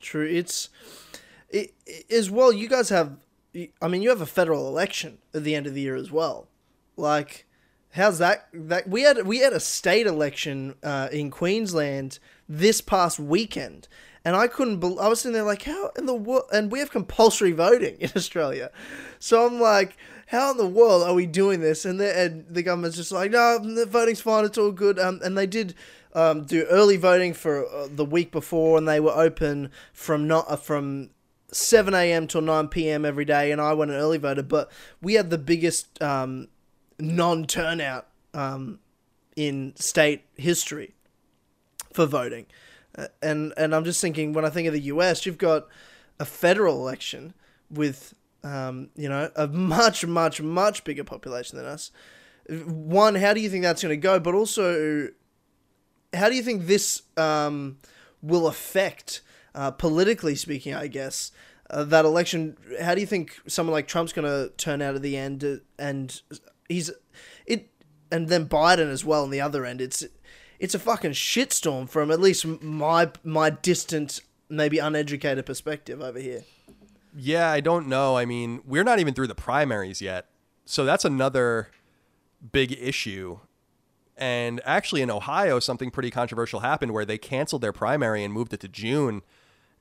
true. It's it, it, as well. You guys have, I mean, you have a federal election at the end of the year as well. Like, How's that? That we had we had a state election uh, in Queensland this past weekend, and I couldn't. Be- I was sitting there like, how in the world? And we have compulsory voting in Australia, so I'm like, how in the world are we doing this? And the and the government's just like, no, the voting's fine, it's all good. Um, and they did. Um, do early voting for uh, the week before, and they were open from not uh, from 7 a.m. till 9 p.m. every day, and I went and early voter, But we had the biggest um, non turnout um, in state history for voting. And and I'm just thinking when I think of the US, you've got a federal election with um, you know a much much much bigger population than us. One, how do you think that's going to go? But also, how do you think this um, will affect uh, politically speaking? I guess. Uh, that election, how do you think someone like Trump's going to turn out at the end? And he's it, and then Biden as well on the other end. It's it's a fucking shitstorm from at least my my distant, maybe uneducated perspective over here. Yeah, I don't know. I mean, we're not even through the primaries yet, so that's another big issue. And actually, in Ohio, something pretty controversial happened where they canceled their primary and moved it to June.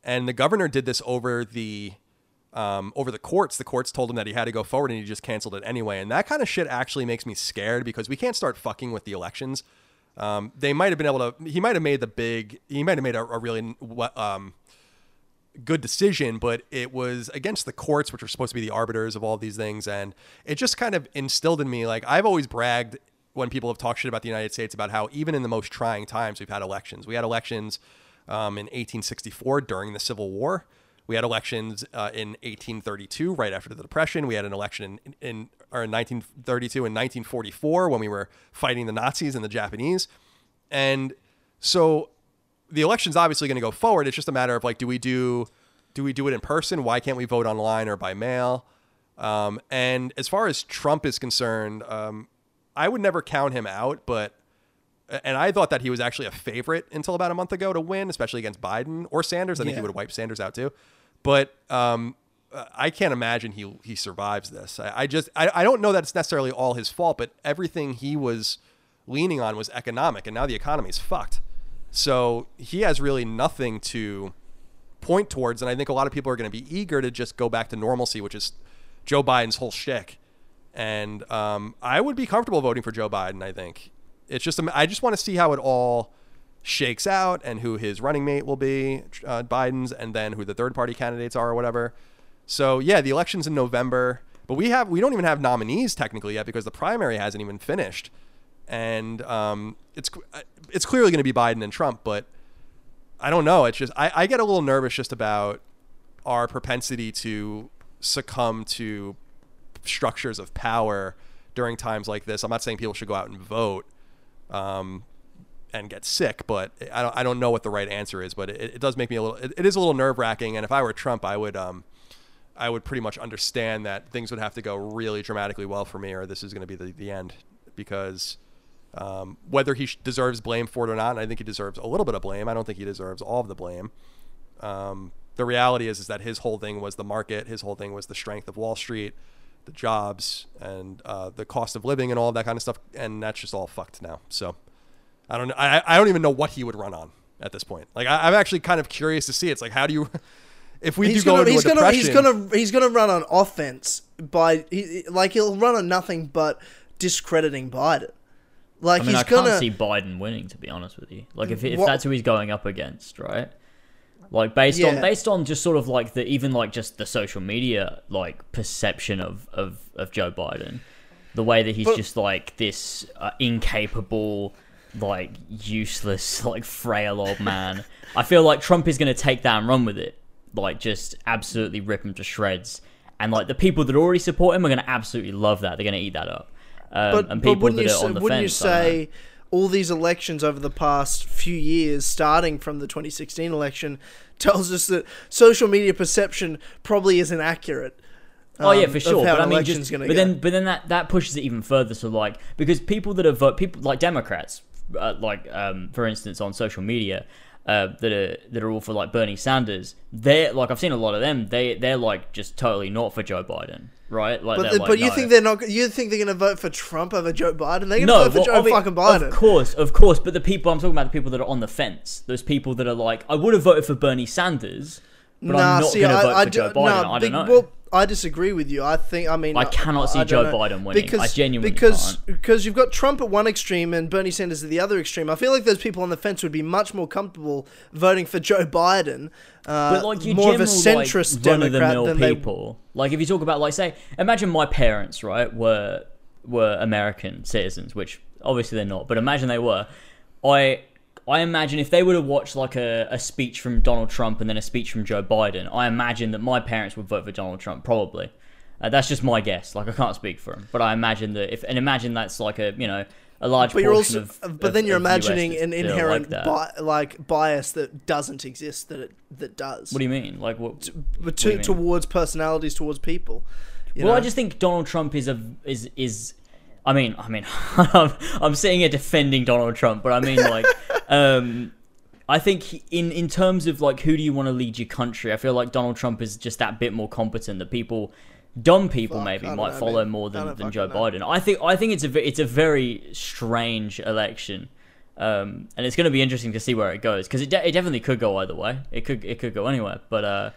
And the governor did this over the um, over the courts. The courts told him that he had to go forward, and he just canceled it anyway. And that kind of shit actually makes me scared because we can't start fucking with the elections. Um, they might have been able to. He might have made the big. He might have made a, a really um, good decision, but it was against the courts, which are supposed to be the arbiters of all these things, and it just kind of instilled in me. Like I've always bragged when people have talked shit about the United States about how even in the most trying times we've had elections. We had elections um, in 1864 during the Civil War. We had elections uh, in 1832, right after the Depression. We had an election in, in or in 1932 and 1944 when we were fighting the Nazis and the Japanese. And so the election's obviously going to go forward. It's just a matter of like, do we do do we do it in person? Why can't we vote online or by mail? Um, and as far as Trump is concerned, um, I would never count him out, but and I thought that he was actually a favorite until about a month ago to win, especially against Biden or Sanders. I think Yeah. he would wipe Sanders out too. But um, I can't imagine he he survives this. I, I just I, I don't know that it's necessarily all his fault, but everything he was leaning on was economic, and now the economy's fucked. So he has really nothing to point towards, and I think a lot of people are going to be eager to just go back to normalcy, which is Joe Biden's whole shtick. And um, I would be comfortable voting for Joe Biden. I think it's just I just want to see how it all shakes out and who his running mate will be, uh, Biden's, and then who the third party candidates are or whatever. So yeah, the election's in November, but we have we don't even have nominees technically yet because the primary hasn't even finished, and um, it's it's clearly going to be Biden and Trump, but I don't know. It's just I, I get a little nervous just about our propensity to succumb to structures of power during times like this. I'm not saying people should go out and vote um, and get sick, but I don't, I don't know what the right answer is. But it, it does make me a little. It, it is a little nerve wracking. And if I were Trump, I would um, I would pretty much understand that things would have to go really dramatically well for me, or this is going to be the, the end. Because um, whether he deserves blame for it or not, and I think he deserves a little bit of blame. I don't think he deserves all of the blame. Um, the reality is, is that his whole thing was the market. His whole thing was the strength of Wall Street, the jobs, and uh, the cost of living, and all of that kind of stuff. And that's just all fucked now. So I don't know. I, I don't even know what he would run on at this point. Like I, I'm actually kind of curious to see. It's like how do you, *laughs* if we he's do gonna, into he's a gonna, he's gonna, he's gonna run on offense by, he, like he'll run on nothing but discrediting Biden. Like I mean, he's I gonna. can't see Biden winning, to be honest with you. Like, if, if What- that's who he's going up against, right? Like, based on based on just sort of like the even like just the social media like perception of of of Joe Biden, the way that he's But- just like this uh, incapable, like useless, *laughs* like frail old man. I feel like Trump is going to take that and run with it, like just absolutely rip him to shreds. And like the people that already support him are going to absolutely love that. They're going to eat that up. Um, but, and but wouldn't that you are say, on the wouldn't fence, I say all these elections over the past few years, starting from the 2016 election, tells us that social media perception probably isn't accurate. Oh yeah, um, for sure. But I mean, just, but go. then, but then that that pushes it even further. So like, because people that are vote, people like Democrats, uh, like um, for instance, on social media, uh, that are that are all for like Bernie Sanders. They're like, I've seen a lot of them. They they're like just totally not for Joe Biden, right? Like, But, the- like, but you no. think they're not? You think they're going to vote for Trump over Joe Biden? They're going to no, vote for well, Joe I mean, fucking Biden. Of course, of course. But the people I'm talking about, the people that are on the fence, those people that are like, I would have voted for Bernie Sanders, but I'm not going to vote for d- Joe Biden. nah, I don't know. Well, I disagree with you. I think. I mean, I cannot see don't Joe know. Biden winning. I genuinely because can't. because you've got Trump at one extreme and Bernie Sanders at the other extreme. I feel like those people on the fence would be much more comfortable voting for Joe Biden, uh, but like your more of a centrist like, run of the Democrat than they. people. Like if you talk about like say, imagine my parents, right, were were American citizens, which obviously they're not, but imagine they were. I I imagine if they were to watch like a, a speech from Donald Trump and then a speech from Joe Biden, I imagine that my parents would vote for Donald Trump probably. Uh, that's just my guess. Like I can't speak for them, but I imagine that if and imagine that's like a you know a large But you're also, of. but of- then you're imagining an inherent like bi- like bias that doesn't exist that it that does. What do you mean? Like what? you to, mean? towards personalities, towards people. you well, I just think Donald Trump is a is is. I mean, I mean, *laughs* I'm, I'm sitting here defending Donald Trump, but I mean, *laughs* like, um, I think he- in in terms of like who do you want to lead your country, I feel like Donald Trump is just that bit more competent. That people dumb people Fuck, maybe might know, follow man. more than, than Joe know. Biden. I think I think it's a it's a very strange election, um, and it's going to be interesting to see where it goes because it, de- it definitely could go either way. It could it could go anywhere, but uh,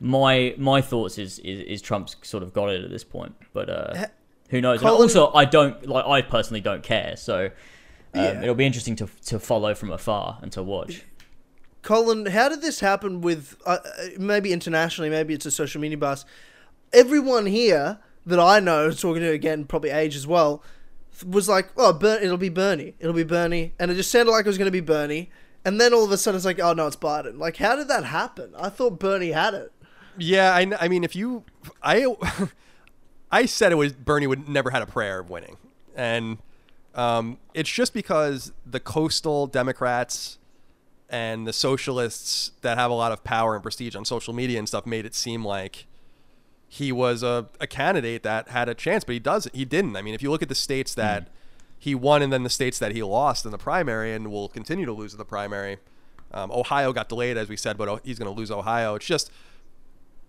my my thoughts is, is is Trump's sort of got it at this point, but uh, who knows? And Colin- also, I don't like I personally don't care, so. Um, Yeah. It'll be interesting to to follow from afar and to watch. Colin, how did this happen with uh, uh, maybe internationally? Maybe it's a social media bus. Everyone here that I know, talking to again, probably age as well, was like, "Oh, Ber- it'll be Bernie, it'll be Bernie," and it just sounded like it was going to be Bernie. And then all of a sudden, it's like, "Oh no, it's Biden." Like, how did that happen? I thought Bernie had it. Yeah, I, I mean, if you, I, *laughs* I said it was Bernie would never had a prayer of winning, and um, it's just because the coastal Democrats and the socialists that have a lot of power and prestige on social media and stuff made it seem like he was a, a candidate that had a chance, but he doesn't. He didn't. I mean, if you look at the states that he won and then the states that he lost in the primary and will continue to lose in the primary, um, Ohio got delayed, as we said, but he's going to lose Ohio. It's just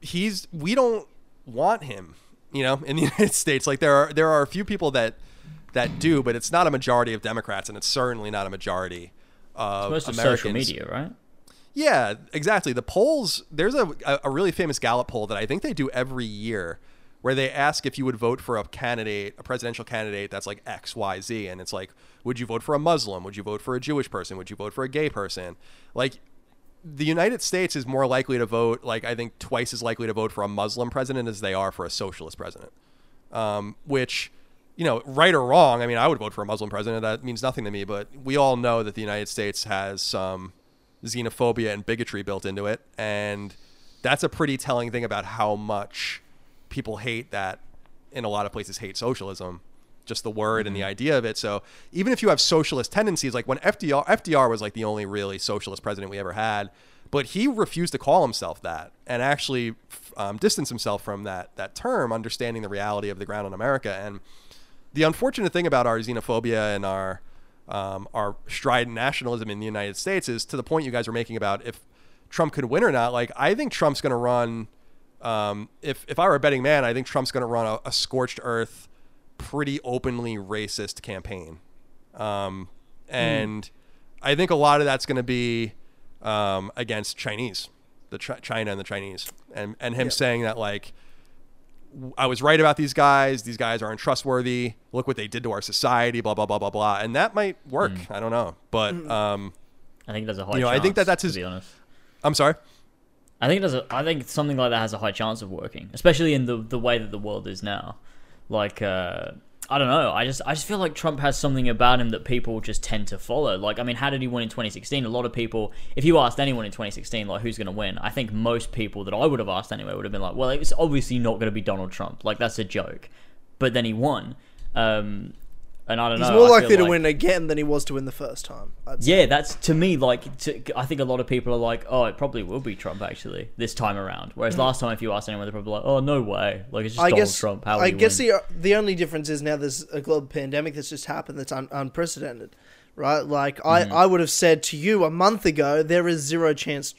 he's we don't want him, you know, in the *laughs* United States. Like there are there are a few people that that do, but it's not a majority of Democrats, and it's certainly not a majority of Most of Americans. social media, right? Yeah, exactly. The polls, there's a, a a really famous Gallup poll that I think they do every year where they ask if you would vote for a candidate, a presidential candidate that's like X, Y, Z. And it's like, would you vote for a Muslim? Would you vote for a Jewish person? Would you vote for a gay person? Like, the United States is more likely to vote, like, I think twice as likely to vote for a Muslim president as they are for a socialist president. Um, which, you know, right or wrong, I mean, I would vote for a Muslim president. That means nothing to me. But we all know that the United States has some xenophobia and bigotry built into it. And that's a pretty telling thing about how much people hate that in a lot of places hate socialism just the word and the idea of it so even if you have socialist tendencies like when FDR FDR was like the only really socialist president we ever had but he refused to call himself that and actually um, distance himself from that that term understanding the reality of the ground in America and the unfortunate thing about our xenophobia and our um, our strident nationalism in the United States is to the point you guys were making about if Trump could win or not. Like I think Trump's going to run. Um, if if I were a betting man, I think Trump's going to run a, a scorched earth, pretty openly racist campaign, um, and I think a lot of that's going to be um, against Chinese, the Ch- China and the Chinese, and and him Yeah. saying that like I was right about these guys. These guys are untrustworthy. Look what they did to our society. Blah blah blah blah blah. And that might work. I don't know, but um, I think there's a high. You know, I think that that's his- To be honest, I'm sorry. I think there's a. I think something like that has a high chance of working, especially in the the way that the world is now. Like, uh, I don't know. I just I just feel like Trump has something about him that people just tend to follow. Like, I mean, how did he win in 2016? A lot of people, if you asked anyone in 2016, like who's going to win, I think most people that I would have asked anyway would have been like, well, it's obviously not going to be Donald Trump. Like, that's a joke. But then he won. Um, and I don't He's know. more I likely to like- win again than he was to win the first time. Yeah, that's to me like to, I think a lot of people are like, oh, it probably will be Trump actually this time around. Whereas hmm. last time, if you asked anyone, they're probably like, oh, no way, like it's just I Donald guess Trump. How I guess win? the uh, the only difference is now there's a global pandemic that's just happened that's un- unprecedented, right? Like Mm-hmm. I hmm. I would have said to you a month ago there is zero chance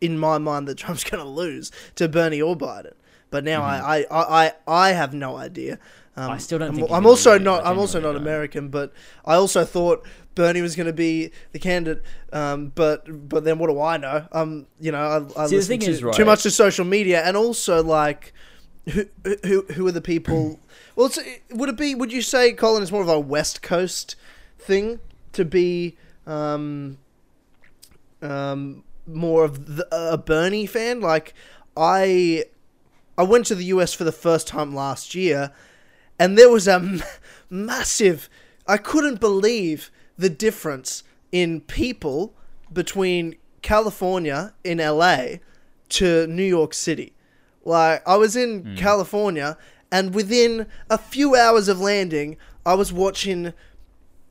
in my mind that Trump's *laughs* going to lose to Bernie or Biden. But now I, mm-hmm. I, I, I have no idea. Um. I still don't I'm, think I'm also not. I'm also not. American, but I also thought Bernie was going to be the candidate. Um, but but then what do I know? Um, you know, I, I See, listen to, is, right- too much to social media, and also like who who who are the people? *clears throat* well, it's, would it be? Would you say Colin is more of a West Coast thing to be um, um, more of the, a Bernie fan? Like I I went to the US for the first time last year, and there was a m- massive. I couldn't believe the difference in people between California in LA to New York City. Like I was in hmm. California, and within a few hours of landing, I was watching.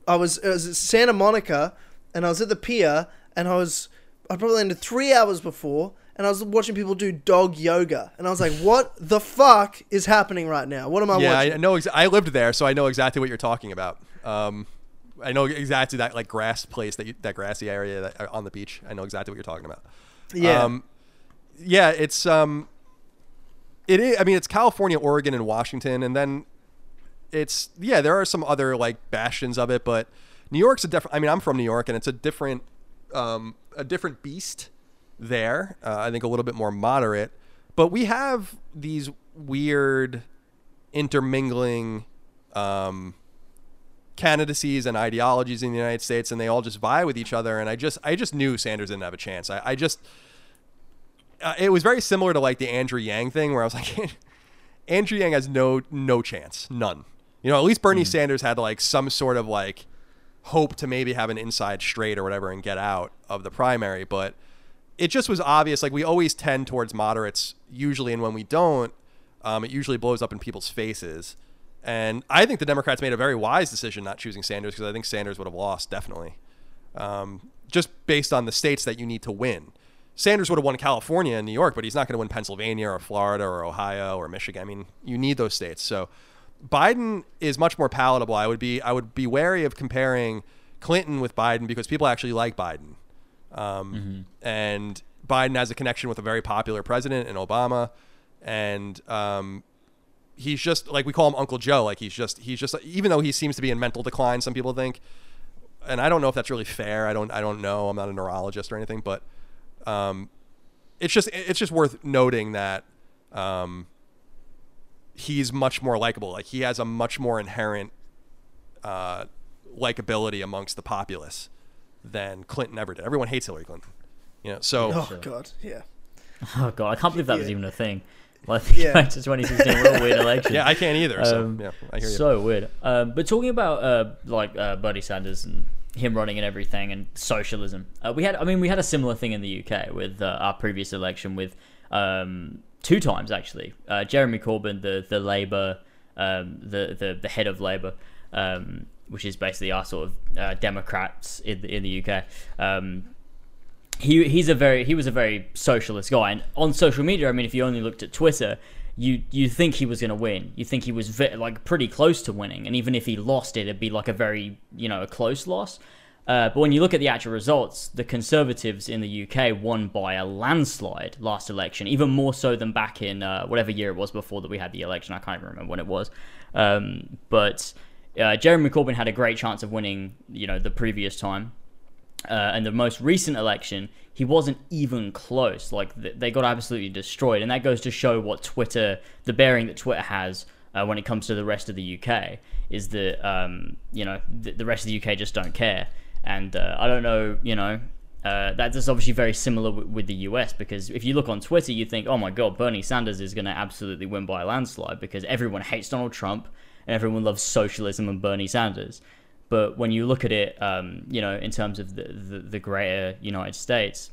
I was, I was at Santa Monica, and I was at the pier, and I was I probably landed three hours before, and I was watching people do dog yoga, and I was like, "What the fuck is happening right now? What am I yeah, watching?" I know. Ex- I lived there, so I know exactly what you're talking about. Um, I know exactly that like grass place that you, that grassy area that, uh, on the beach. I know exactly what you're talking about. Yeah. Um, yeah, it's um, It is. I mean, it's California, Oregon, and Washington, and then it's yeah. There are some other like bastions of it, but New York's a different. I mean, I'm from New York, and it's a different, um, a different beast there. Uh, I think a little bit more moderate, but we have these weird intermingling um, candidacies and ideologies in the United States, and they all just vie with each other. And I just, I just knew Sanders didn't have a chance. I, I just, uh, it was very similar to like the Andrew Yang thing, where I was like, *laughs* Andrew Yang has no, no chance, none. You know, at least Bernie Sanders had like some sort of like hope to maybe have an inside straight or whatever and get out of the primary, but it just was obvious. Like we always tend towards moderates usually, and when we don't, um, it usually blows up in people's faces. And I think the Democrats made a very wise decision not choosing Sanders because I think Sanders would have lost definitely, um, just based on the states that you need to win. Sanders would have won California and New York, but he's not going to win Pennsylvania or Florida or Ohio or Michigan. I mean, you need those states. So Biden is much more palatable. I would be I would be wary of comparing Clinton with Biden because people actually like Biden, um, and Biden has a connection with a very popular president in Obama, and um, he's just like we call him Uncle Joe. Like he's just he's just even though he seems to be in mental decline, some people think, and I don't know if that's really fair. I don't I don't know. I'm not a neurologist or anything, but um, it's just it's just worth noting that um, he's much more likable. Like he has a much more inherent uh, likability amongst the populace than Clinton ever did. Everyone hates Hillary Clinton. You know, so Oh Sure. god, yeah. *laughs* Oh god, I can't believe that was even a thing. Like *laughs* Yeah. *laughs* yeah. to 2016, real weird election. yeah, I can't either. So Um, yeah, I hear you. So weird. Um, but talking about uh, like uh, Bernie Sanders and him running and everything and socialism, uh, we had. I mean, we had a similar thing in the UK with uh, our previous election with um, two times actually. Uh, Jeremy Corbyn, the the Labour, um, the, the the head of Labour. Um, which is basically our sort of uh, Democrats in the, in the UK. Um, he he's a very he was a very socialist guy. And on social media i mean if you only looked at twitter you you think he was going to win. You think he was ve- like pretty close to winning. And even if he lost it it'd be like a very you know a close loss. Uh, but when you look at the actual results the conservatives in the uk won by a landslide last election even more so than back in uh, whatever year it was before that we had the election. I can't even remember when it was. Um, but uh, jeremy corbyn had a great chance of winning you know the previous time uh, and the most recent election, he wasn't even close. Like th- they got absolutely destroyed, and that goes to show what Twitter, the bearing that Twitter has uh, when it comes to the rest of the UK, is that um, you know th- the rest of the UK just don't care. And uh, I don't know, you know, uh, that's obviously very similar w- with the US because if you look on Twitter, you think, oh my god, Bernie Sanders is going to absolutely win by a landslide because everyone hates Donald Trump everyone loves socialism and Bernie Sanders. But when you look at it, um, you know, in terms of the, the, the greater United States,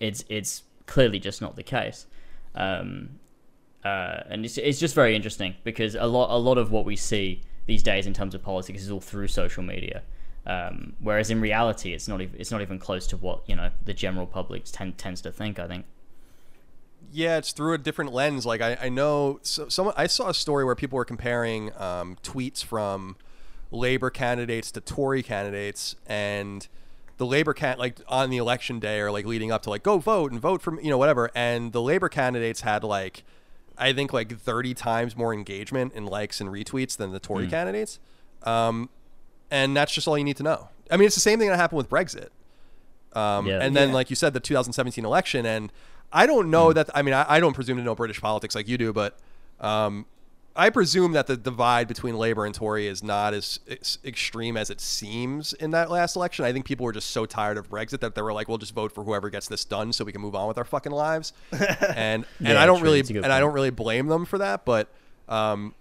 it's it's clearly just not the case. Um, uh, and it's, it's just very interesting because a lot a lot of what we see these days in terms of politics is all through social media. Um, whereas in reality, it's not even it's not even close to what you know the general public tend, tends to think. I think. Yeah, it's through a different lens. Like I, I know so, someone I saw a story where people were comparing um, tweets from Labor candidates to Tory candidates, and the Labor can like on the election day or like leading up to like go vote and vote for you know whatever, and the Labor candidates had like I think like thirty times more engagement and likes and retweets than the Tory candidates, um, and that's just all you need to know. I mean, it's the same thing that happened with Brexit. Um, Yeah. and then, Yeah. like you said, the 2017 election, and I don't know that. I mean, I, I don't presume to know British politics like you do, but um, I presume that the divide between Labour and Tory is not as, ex- extreme as it seems in that last election. I think people were just so tired of Brexit that they were like, "We'll just vote for whoever gets this done, so we can move on with our fucking lives." *laughs* and and I don't really It's a good and I don't really blame them for that, but um,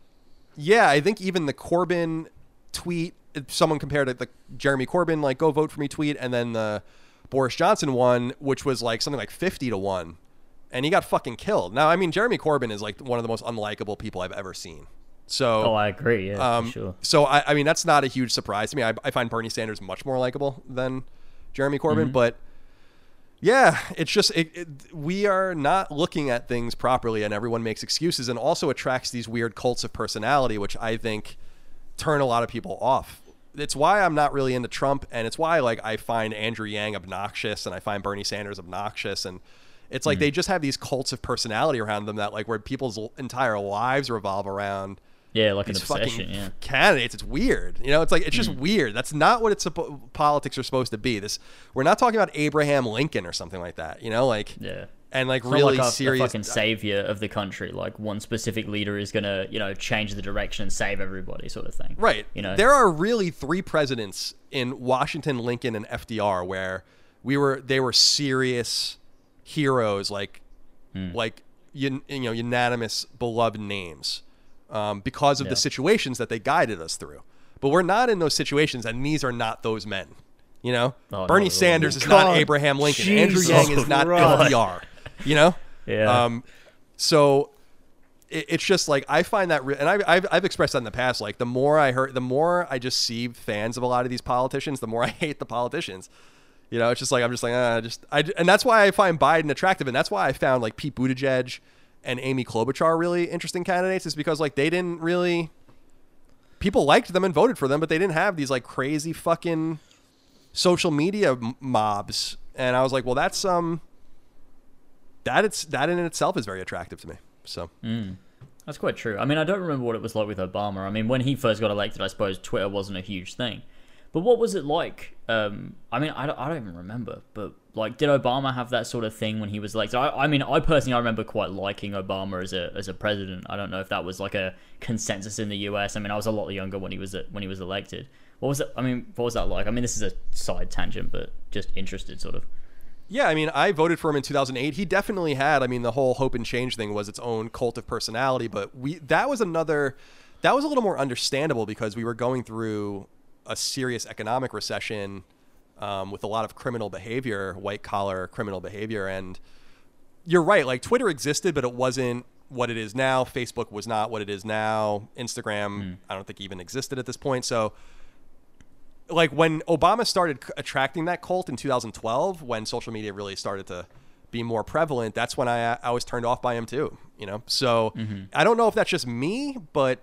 yeah, I think even the Corbyn tweet, if someone compared it, the Jeremy Corbyn like "Go vote for me" tweet, and then the Boris Johnson won, which was like something like fifty to one, and he got fucking killed. Now, I mean, Jeremy Corbyn is like one of the most unlikable people I've ever seen. So, Oh, I agree. Yeah, um, sure. so I, I mean, that's not a huge surprise to me. I, I find Bernie Sanders much more likable than Jeremy Corbyn, Mm-hmm. but yeah, it's just it, it, we are not looking at things properly, and everyone makes excuses, and also attracts these weird cults of personality, which I think turn a lot of people off. It's why I'm not really into Trump, and it's why like I find Andrew Yang obnoxious, and I find Bernie Sanders obnoxious, and It's like hmm. they just have these cults of personality around them that like where people's entire lives revolve around Yeah, like an these obsession. fucking Yeah. candidates. It's weird. You know, it's like it's just hmm. weird. That's not what it's politics are supposed to be. This we're not talking about Abraham Lincoln or something like that. You know, like Yeah. And like It's not really like a, serious. a fucking savior of the country. Like one specific leader is gonna, you know, change the direction and save everybody, sort of thing. Right. You know. there are really three presidents in Washington, Lincoln, and FDR where we were they were serious heroes, like Hmm. like un, you know unanimous beloved names um, because of Yeah. the situations that they guided us through. But we're not in those situations, and these are not those men. You know, Oh, Bernie at all. Sanders is God, not Abraham Lincoln. Andrew Yang is not Christ. FDR. You know. Yeah. Um, so it, it's just like I find that, re- and I, I've I've expressed that in the past. Like the more I heard, the more I just see fans of a lot of these politicians, the more *laughs* I hate the politicians. You know, it's just like I'm just like uh, just I, and that's why I find Biden attractive, and that's why I found like Pete Buttigieg and Amy Klobuchar really interesting candidates, is because like they didn't really people liked them and voted for them, but they didn't have these like crazy fucking social media m- mobs, and I was like, well, that's um that it's that in itself is very attractive to me. So That's quite true. I mean, I don't remember what it was like with Obama. I mean, when he first got elected, I suppose Twitter wasn't a huge thing. But what was it like? Um, I mean, I don't, I don't even remember. But like, did Obama have that sort of thing when he was elected? I, I mean, I personally, I remember quite liking Obama as a as a president. I don't know if that was like a consensus in the U.S. I mean, I was a lot younger when he was when he was elected. What was it? I mean, what was that like? I mean, this is a side tangent, but just interested, sort of. Yeah, I mean, I voted for him in 2008. He definitely had. I mean, the whole hope and change thing was its own cult of personality, but we that was another that was a little more understandable because we were going through a serious economic recession um, with a lot of criminal behavior, white collar criminal behavior, and you're right. Like Twitter existed, but it wasn't what it is now. Facebook was not what it is now. Instagram, I don't think even existed at this point. So, like when Obama started attracting that cult in 2012, when social media really started to be more prevalent, that's when I I was turned off by him too. You know, so I don't know if that's just me, but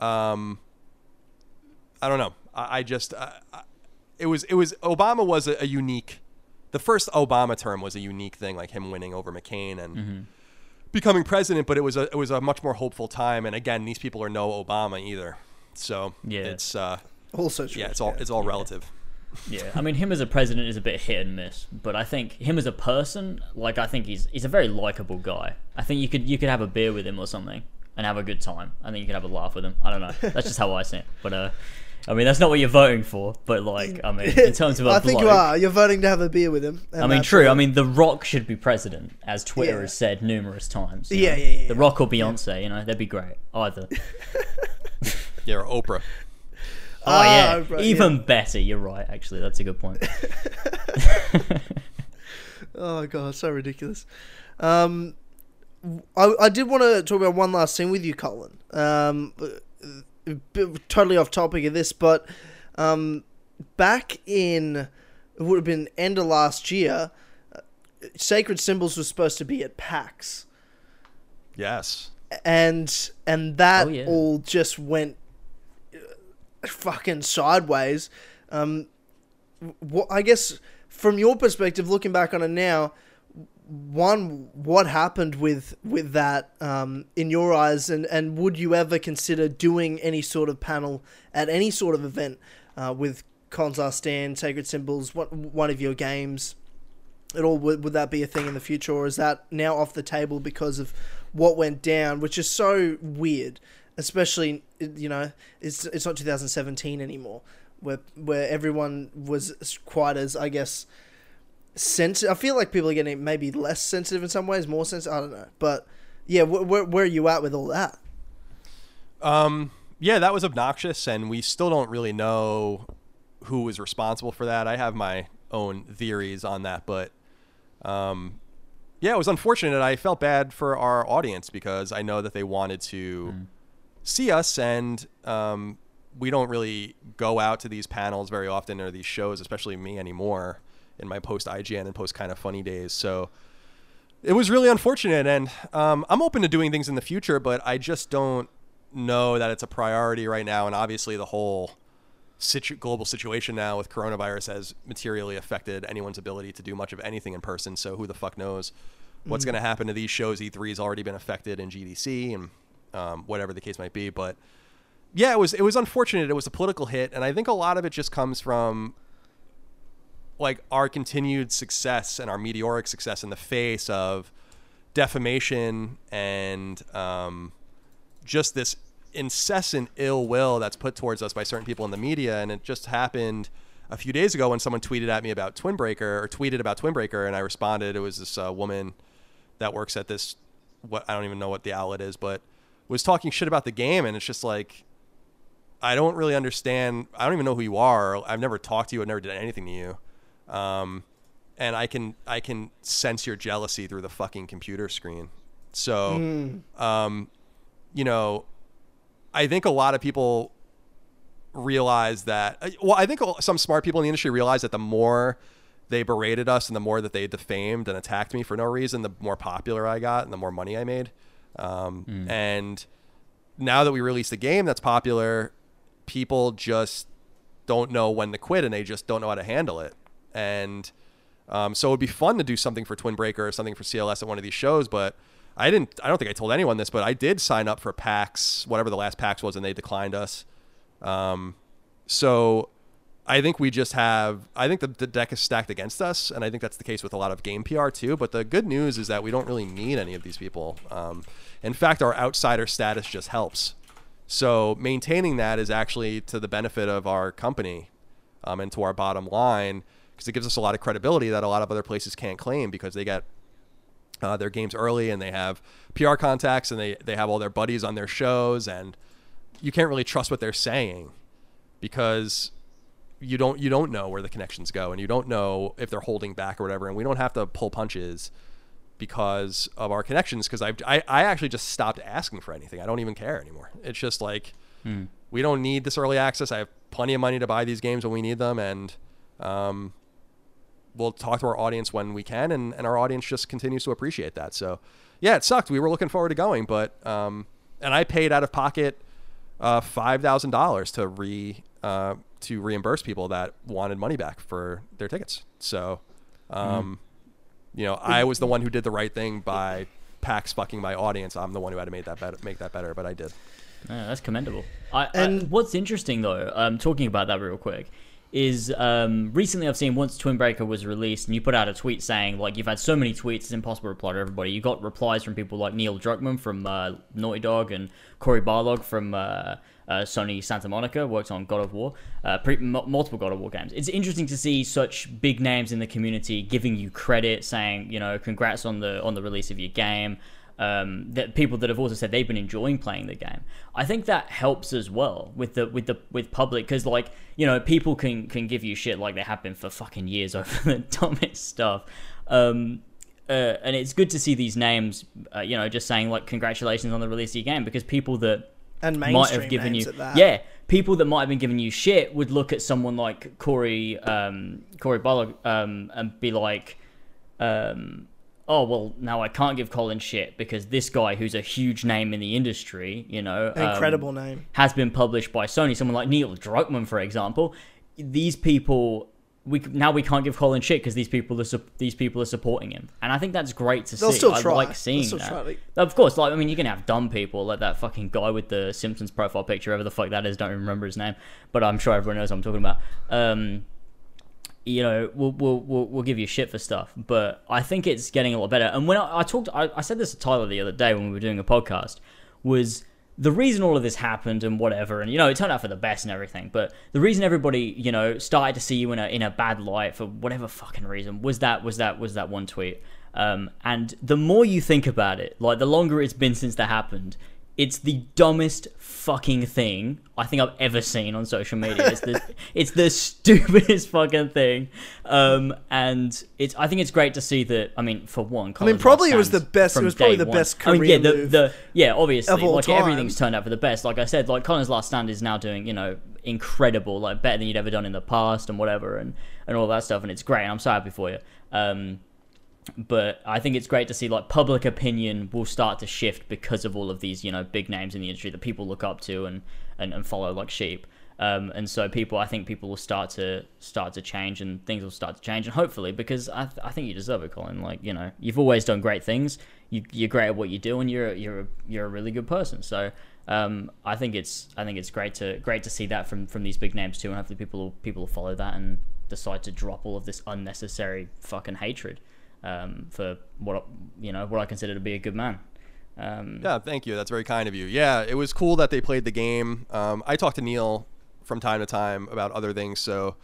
um, I don't know. I, I just uh, I- it was it was Obama was a, a unique. The first Obama term was a unique thing, like him winning over McCain and becoming president. But it was a it was a much more hopeful time. And again, these people are no Obama either. So Yeah. it's uh, Also true. yeah, it's all it's all relative. Yeah, I mean, him as a president is a bit hit and miss, but I think him as a person, like, I think he's he's a very likable guy. I think you could you could have a beer with him or something and have a good time. I think you could have a laugh with him. I don't know. That's just how I see it. But uh, I mean, that's not what you're voting for. But like, I mean, in terms of a *laughs* I think you are. You're voting to have a beer with him. I mean, true. all. I mean, The Rock should be president, as Twitter Yeah. has said numerous times. you Yeah, know? yeah, yeah, The Rock or Beyonce, you know, that'd be great. Either. *laughs* Yeah, or Oprah. Oh Ah, yeah, right, even better. You're right. Actually, that's a good point. *laughs* Oh god, so ridiculous. Um, I, I did want to talk about one last thing with you, Colin. Um, totally off topic of this, but um, back in it would have been end of last year. uh, Sacred symbols was supposed to be at PAX, Yes. and and that Oh, yeah. all just went fucking sideways. Um, what I guess from your perspective, looking back on it now, one, what happened with with that um, in your eyes, and and would you ever consider doing any sort of panel at any sort of event uh, with Colin's Last Stand, Sacred Symbols, one, one of your games? At all, would, would that be a thing in the future, or is that now off the table because of what went down, which is so weird, especially you know it's it's not 2017 anymore, where where everyone was quite as I guess sensitive. I feel like people are getting maybe less sensitive in some ways, more sensitive. I don't know, but yeah, wh- where where are you at with all that? Um, yeah, that was obnoxious, and we still don't really know who was responsible for that. I have my own theories on that, but um, yeah, it was unfortunate. I felt bad for our audience because I know that they wanted to see us, and um, we don't really go out to these panels very often or these shows, especially me anymore in my post IGN and post kind of funny days. So it was really unfortunate, and um, I'm open to doing things in the future, but I just don't know that it's a priority right now. And obviously, the whole situ- global situation now with coronavirus has materially affected anyone's ability to do much of anything in person. So who the fuck knows what's going to happen to these shows. E3 has already been affected in GDC and um, whatever the case might be. But yeah, it was it was unfortunate. It was a political hit, and I think a lot of it just comes from like our continued success and our meteoric success in the face of defamation and um, just this incessant ill will that's put towards us by certain people in the media. And it just happened a few days ago when someone tweeted at me about Twin Breaker or tweeted about Twin Breaker, and I responded. It was this uh, woman that works at this what I don't even know what the outlet is, but was talking shit about the game, and it's just like I don't really understand. I don't even know who you are. I've never talked to you. I've never did anything to you. Um, and I can I can sense your jealousy through the fucking computer screen. So, Mm. um, you know, I think a lot of people realize that. uh, Well, I think some smart people in the industry realize that the more they berated us and the more that they defamed and attacked me for no reason, the more popular I got and the more money I made. Um, And now that we released a game that's popular, people just don't know when to quit and they just don't know how to handle it. And um, so it'd be fun to do something for Twin Breaker or something for CLS at one of these shows, but I didn't. I don't think I told anyone this, but I did sign up for PAX, whatever the last PAX was, and they declined us. Um, so I think we just have. I think the, the deck is stacked against us, and I think that's the case with a lot of game PR too. But the good news is that we don't really need any of these people. Um, in fact, our outsider status just helps. So maintaining that is actually to the benefit of our company um, and to our bottom line because it gives us a lot of credibility that a lot of other places can't claim because they get uh, their games early and they have PR contacts and they, they have all their buddies on their shows and you can't really trust what they're saying because you don't you don't know where the connections go and you don't know if they're holding back or whatever and we don't have to pull punches because of our connections because I, I I actually just stopped asking for anything. I don't even care anymore. It's just like we don't need this early access. I have plenty of money to buy these games when we need them and um, we'll talk to our audience when we can and, and our audience just continues to appreciate that. So yeah it sucked. We were looking forward to going but um, and I paid out of pocket uh, five thousand dollars to re uh, to reimburse people that wanted money back for their tickets. So, um, you know, I was the one who did the right thing by PAX fucking my audience. I'm the one who had to make that better, make that better, but I did. Yeah, that's commendable. I, And- I, what's interesting though, um, talking about that real quick, is um, recently I've seen once Twin Breaker was released, and you put out a tweet saying like you've had so many tweets, it's impossible to reply to everybody. You got replies from people like Neil Druckmann from uh, Naughty Dog and Cory Barlog from uh, uh, Sony Santa Monica, worked on God of War, uh, pre- m- multiple God of War games. It's interesting to see such big names in the community giving you credit, saying you know congrats on the on the release of your game um, that people that have also said they've been enjoying playing the game. I think that helps as well with the with the with public because like you know people can can give you shit like they have been for fucking years *laughs* over the dumbest stuff. Um, uh, and it's good to see these names, uh, you know, just saying like congratulations on the release of your game because people that and might have given you at that. yeah people that might have been giving you shit would look at someone like Cory um, Cory Barlog um, and be like um, oh well now I can't give Colin shit because this guy who's a huge name in the industry you know An um, incredible name. has been published by Sony someone like Neil Druckmann for example these people we now we can't give Colin shit because these people are sup- these people are supporting him and I think that's great to They'll see still I try. like seeing still that try. Of course, like I mean, you can have dumb people like that fucking guy with the Simpsons profile picture, whoever the fuck that is. Don't even remember his name, but I'm sure everyone knows what I'm talking about. Um, you know, we'll, we'll we'll we'll give you shit for stuff, but I think it's getting a lot better. And when I, I talked, I, I said this to Tyler the other day when we were doing a podcast, was the reason all of this happened and whatever, and you know, it turned out for the best and everything. But the reason everybody, you know, started to see you in a in a bad light for whatever fucking reason was that was that was that one tweet. Um, and the more you think about it, like the longer it's been since that happened, it's the dumbest fucking thing I think I've ever seen on social media. It's the *laughs* it's the stupidest fucking thing. Um, and it's I think it's great to see that. I mean, for one, I mean, probably it was the best- it was probably the one. best I mean, yeah, the, move the yeah, obviously, like time. everything's turned out for the best. Like I said, like Colin's Last Stand is now doing you know incredible, like better than you'd ever done in the past and whatever, and and all that stuff, and it's great. And I'm so happy for you. Um, but I think it's great to see like public opinion will start to shift because of all of these you know big names in the industry that people look up to and and, and follow like sheep. Um, and so people, I think people will start to start to change, and things will start to change, and hopefully, because I, th- I think you deserve it, Colin. Like you know, you've always done great things. You, you're great at what you do, and you're you're a, you're a really good person. So um, I think it's I think it's great to great to see that from from these big names too, and hopefully people will, people will follow that and decide to drop all of this unnecessary fucking hatred um, for what you know what I consider to be a good man. Um, Yeah, thank you. That's very kind of you. Yeah, it was cool that they played the game. Um, I talked to Neil from time to time about other things, so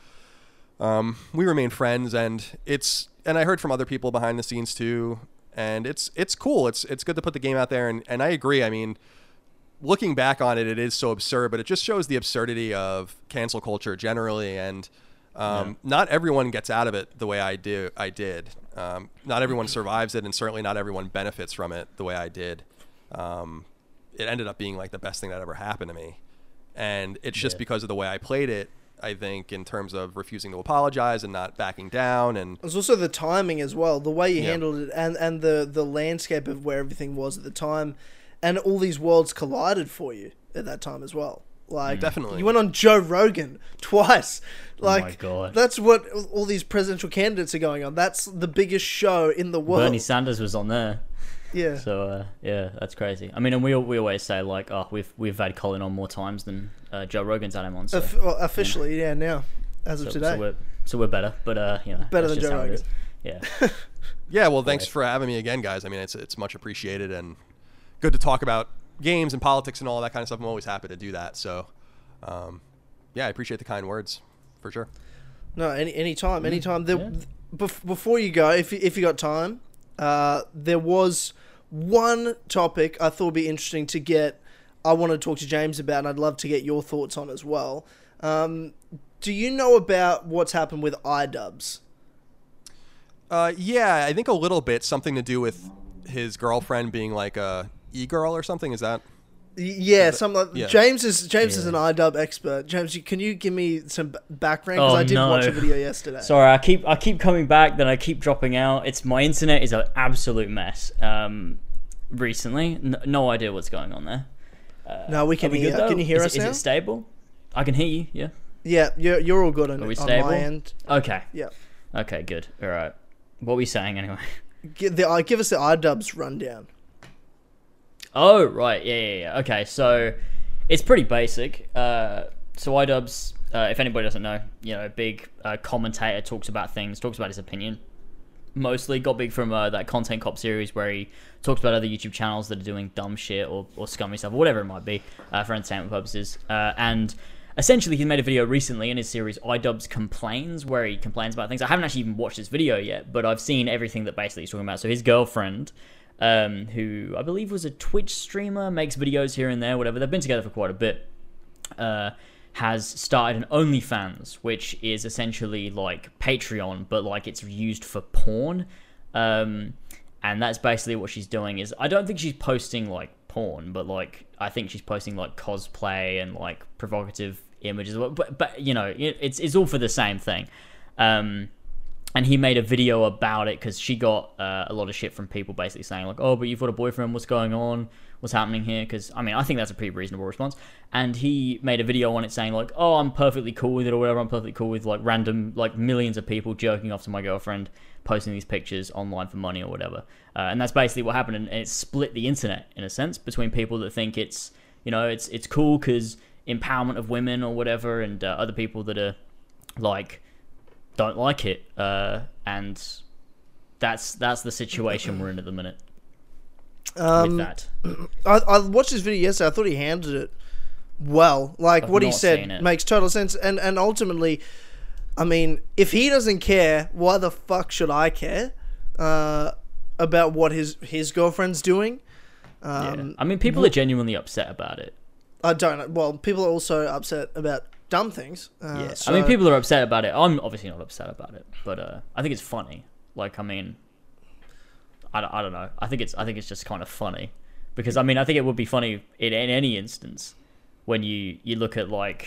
um, we remain friends, and it's and I heard from other people behind the scenes too, and it's it's cool. It's it's good to put the game out there, and and I agree. I mean, looking back on it, it is so absurd, but it just shows the absurdity of cancel culture generally, and um, not everyone gets out of it the way I do. I did. Um, not everyone survives it, and certainly not everyone benefits from it the way I did. Um, it ended up being like the best thing that ever happened to me, and it's just Yeah. because of the way I played it. I think in terms of refusing to apologize and not backing down, and There's also the timing as well, the way you Yeah. handled it, and and the the landscape of where everything was at the time, and all these worlds collided for you at that time as well. Like Definitely. you went on Joe Rogan twice. Like Oh my God. that's what all these presidential candidates are going on. That's the biggest show in the world. Bernie Sanders was on there. yeah. So uh, yeah, that's crazy. I mean, and we we always say like, oh, we've we've had Colin on more times than uh, Joe Rogan's had him on. So, Off- well, officially, yeah. Now, as of so, today, so we're so we're better, but uh, you know, Better than Joe how it is. Yeah, *laughs* yeah. Well, thanks for having me again, guys. I mean, it's it's much appreciated and good to talk about games and politics and all that kind of stuff. I'm always happy to do that. So, um, yeah, I appreciate the kind words for sure. No, any anytime, anytime. There, yeah. bef- before you go, if you, if you got time, uh, there was one topic I thought would be interesting to get. I want to talk to James about, and I'd love to get your thoughts on as well. Um, do you know about what's happened with iDubbbz? Uh, yeah, I think a little bit something to do with his girlfriend being like a e girl or something. Is that? Y- Yeah, some like, yeah. James is James is an iDub expert. James, can you give me some background? Because Oh, I did no. watch a video yesterday. *laughs* Sorry, I keep I keep coming back, then I keep dropping out. It's my internet is an absolute mess. Um, recently, N- no idea what's going on there. no, we can we hear. good? Can you hear is us it, now? Is it stable? I can hear you. Yeah. yeah, you're you're all good on, Are we on stable? my end. Okay. Yeah. Okay. Good. All right. What were we saying anyway? Give, the, uh, give us the iDubbbz rundown. Oh right, yeah, yeah, yeah. Okay, so it's pretty basic. Uh, so iDubbbz, uh, if anybody doesn't know, you know, big uh, commentator talks about things, talks about his opinion. Mostly got big from uh, that Content Cop series where he talks about other YouTube channels that are doing dumb shit or, or scummy stuff or whatever it might be uh, for entertainment purposes. Uh, and essentially, he made a video recently in his series iDubbbz Complains where he complains about things. I haven't actually even watched this video yet, but I've seen everything that basically he's talking about. So his girlfriend um, who I believe was a Twitch streamer, makes videos here and there, whatever. They've been together for quite a bit. Uh, has started an OnlyFans, which is essentially like Patreon, but like it's used for porn. Um, and that's basically what she's doing. Is I don't think she's posting like porn, but like I think she's posting like cosplay and like provocative images. But but you know, it, it's it's all for the same thing. Um, and he made a video about it because she got uh, a lot of shit from people basically saying like, "Oh, but you've got a boyfriend. What's going on? What's happening here?" Because I mean, I think that's a pretty reasonable response. And he made a video on it saying like, "Oh, I'm perfectly cool with it or whatever. I'm perfectly cool with like random like millions of people jerking off to my girlfriend, posting these pictures online for money or whatever." Uh, and that's basically what happened, and it split the internet in a sense between people that think it's you know it's it's cool because empowerment of women or whatever, and uh, other people that are like don't like it, uh, and that's that's the situation we're in at the minute Um, with that. *clears throat* I, I watched his video yesterday. I thought he handled it well. Like I've what he said makes total sense. And and ultimately, I mean, if he doesn't care, why the fuck should I care uh, about what his his girlfriend's doing? Yeah. Um, I mean, people are genuinely upset about it. I don't. know. Well, people are also upset about dumb things. Uh, Yeah, so- I mean, people are upset about it. I'm obviously not upset about it, but uh, I think it's funny. Like, I mean, I, don't- I don't know. I think it's I think it's just kind of funny because I mean I think it would be funny in, in any instance when you you look at like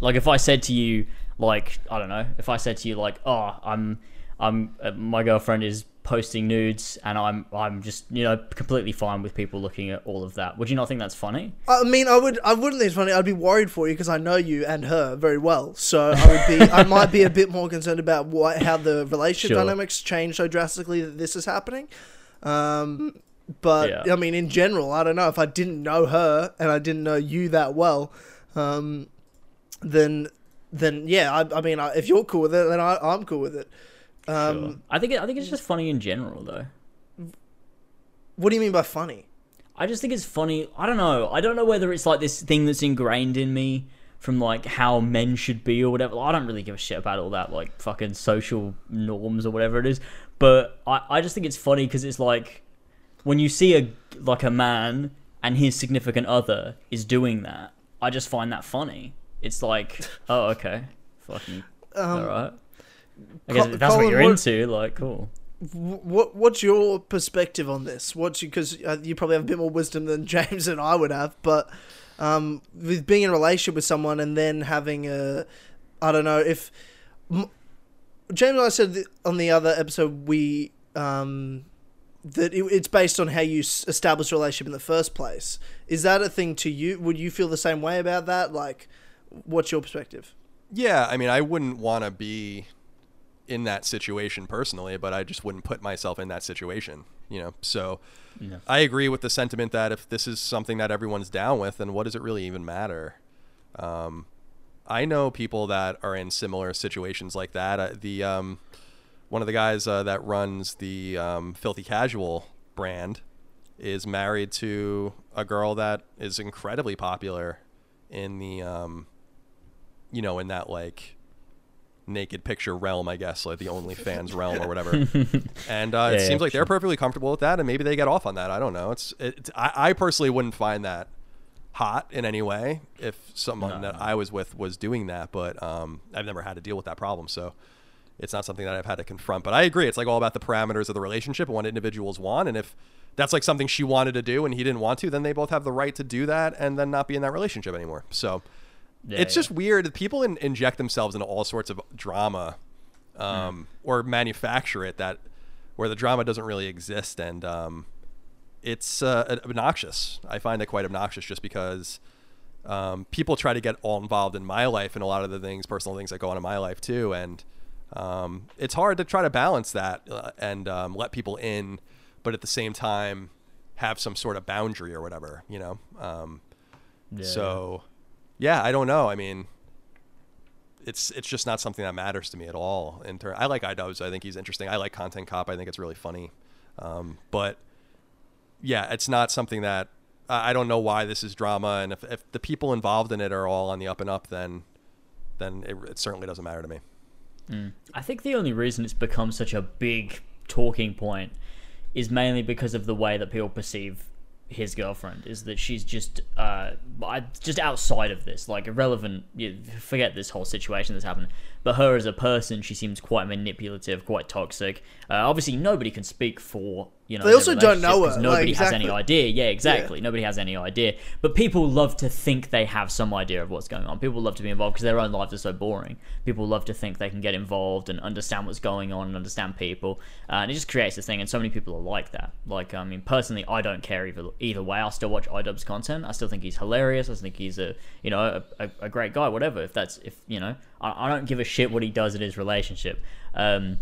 like if I said to you like I don't know if I said to you like oh I'm I'm uh, my girlfriend is posting nudes, and I'm I'm just you know completely fine with people looking at all of that. Would you not think that's funny? I mean, I would, I wouldn't think it's funny. I'd be worried for you because I know you and her very well. So I would be, I might be a bit more concerned about what, how the relationship Sure. dynamics change so drastically that this is happening. Um, but Yeah. I mean, in general, I don't know if I didn't know her and I didn't know you that well, um, then, then yeah, I, I mean, I, if you're cool with it, then I, I'm cool with it. Um, Sure. I think it, I think it's just funny in general though. What do you mean by funny? I just think it's funny. I don't know. I don't know whether it's like this thing that's ingrained in me from like how men should be or whatever. I don't really give a shit about all that like fucking social norms or whatever it is. But I, I just think it's funny because it's like when you see a like a man and his significant other is doing that. I just find that funny. It's like, oh okay, fucking Um, all right. I guess Col- if that's what you're what- into, like cool. What what's your perspective on this? What's because uh, you probably have a bit more wisdom than *laughs* James and I would have, but um, with being in a relationship with someone and then having a, I don't know if m- James and I said th- on the other episode we um, that it, it's based on how you s- establish a relationship in the first place. Is that a thing to you? Would you feel the same way about that? Like, what's your perspective? Yeah, I mean, I wouldn't want to be in that situation personally, but I just wouldn't put myself in that situation, you know. So Yeah. I agree with the sentiment that if this is something that everyone's down with, then what does it really even matter? Um, I know people that are in similar situations like that. Uh, the um, one of the guys uh, that runs the um, Filthy Casual brand is married to a girl that is incredibly popular in the um, you know in that like naked picture realm, I guess, like the OnlyFans realm or whatever. *laughs* And uh, it seems yeah, like they're perfectly comfortable with that, and maybe they get off on that. I don't know. It's, it's I, I personally wouldn't find that hot in any way if someone No. that I was with was doing that, but um, I've never had to deal with that problem, so it's not something that I've had to confront. But I agree, it's like all about the parameters of the relationship and what individuals want, and if that's like something she wanted to do and he didn't want to, then they both have the right to do that and then not be in that relationship anymore. So Yeah, it's yeah. just weird. People in, inject themselves into all sorts of drama, um, or manufacture it that where the drama doesn't really exist, and um, it's uh, obnoxious. I find it quite obnoxious, just because um, people try to get all involved in my life and a lot of the things, personal things that go on in my life too, and um, it's hard to try to balance that uh, and um, let people in, but at the same time have some sort of boundary or whatever, you know. Um, Yeah. so, yeah, I don't know. I mean, it's it's just not something that matters to me at all. In ter- I like iDubbbz. I think he's interesting. I like Content Cop. I think it's really funny. Um, but yeah, it's not something that I don't know why this is drama. And if, if the people involved in it are all on the up and up, then then it, it certainly doesn't matter to me. I think the only reason it's become such a big talking point is mainly because of the way that people perceive his girlfriend is that she's just uh just outside of this like irrelevant you forget this whole situation that's happened. But her as a person she seems quite manipulative quite toxic. Uh, obviously nobody can speak for you know They also don't know her, nobody like, has any idea. Yeah exactly. Nobody has any idea. But people love to think they have some idea of what's going on. People love to be involved because their own lives are so boring. People love to think they can get involved and understand what's going on and understand people. Uh, and it just creates this thing and so many people are like that. Like i mean personally i don't care either either way. I still watch iDubbbz content. I still think he's hilarious. I think he's a you know a, a, a great guy whatever. If that's if you know I, I don't give a shit what he does in his relationship. Um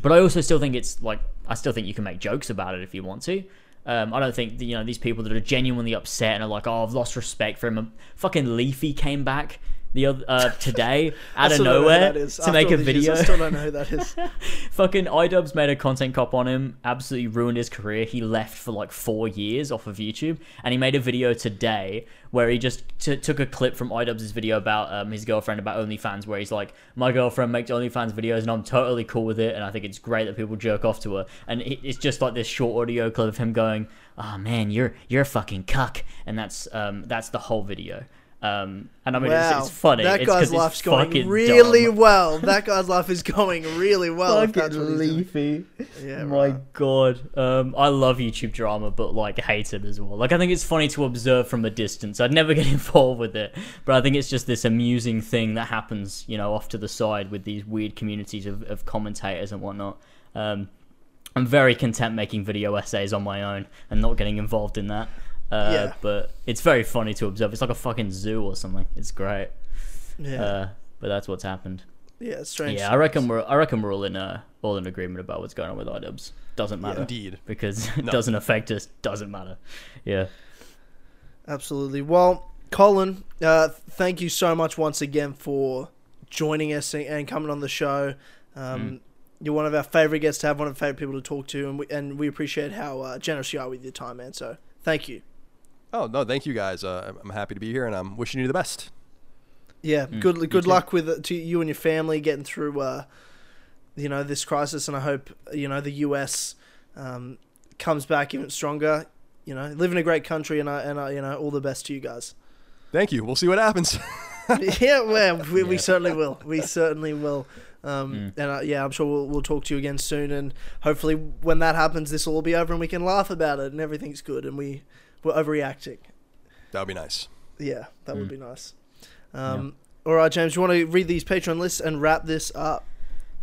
but I also still think it's like I still think you can make jokes about it if you want to. Um, I don't think you know these people that are genuinely upset and are like, "Oh, I've lost respect for him." Fucking Leafy came back the other uh, today *laughs* out of still don't know who nowhere to After make a these years, video. I still don't know who that is. *laughs* Fucking iDubbbz made a content cop on him, absolutely ruined his career. He left for like four years off of YouTube, and he made a video today where he just t- took a clip from iDubbbz's video about um, his girlfriend about OnlyFans, where he's like, "My girlfriend makes OnlyFans videos, and I'm totally cool with it, and I think it's great that people jerk off to her." And it's just like this short audio clip of him going, "Oh man, you're you're a fucking cuck," and that's um that's the whole video. Um, and I mean, wow, it's, it's funny. That It's 'cause guy's it's life's going really dumb. *laughs* well. That guy's life is going really well. if that's what he's doing. leafy. Yeah, My right. god. Um, I love YouTube drama, but like hate it as well. Like I think it's funny to observe from a distance. I'd never *laughs* get involved with it, but I think it's just this amusing thing that happens, you know, off to the side with these weird communities of, of commentators and whatnot. Um, I'm very content making video essays on my own and not getting involved in that. Uh, Yeah. But it's very funny to observe. It's like a fucking zoo or something. It's great. Yeah, Uh, but that's what's happened. yeah, it's strange. Yeah, I reckon we're I reckon we're all in uh, all in agreement about what's going on with iDubbbz. Doesn't matter Indeed. because *laughs* it No. doesn't affect us. Doesn't matter. Yeah. Absolutely. Well, Colin, uh, thank you so much once again for joining us and- and coming on the show. Um, You're one of our favorite guests to have, one of our favorite people to talk to, and we, and we appreciate how uh, generous you are with your time, man. So thank you. Oh no, thank you guys. Uh, I'm- I'm happy to be here, and I'm wishing you the best. Yeah, Mm, good me good too. luck with to you and your family getting through, uh, you know, this crisis, and I hope you know the US um, comes back even stronger. You know, live in a great country, and I and I, you know, all the best to you guys. Thank you. We'll see what happens. *laughs* *laughs* yeah, well, we, we certainly will. We certainly will. Um, Mm. And uh, yeah, I'm sure we'll, we'll talk to you again soon. And hopefully, when that happens, this will all be over and we can laugh about it and everything's good and we, we're overreacting. that would be nice. Yeah, that would Mm. be nice. Um, All right, James, you want to read these Patreon lists and wrap this up?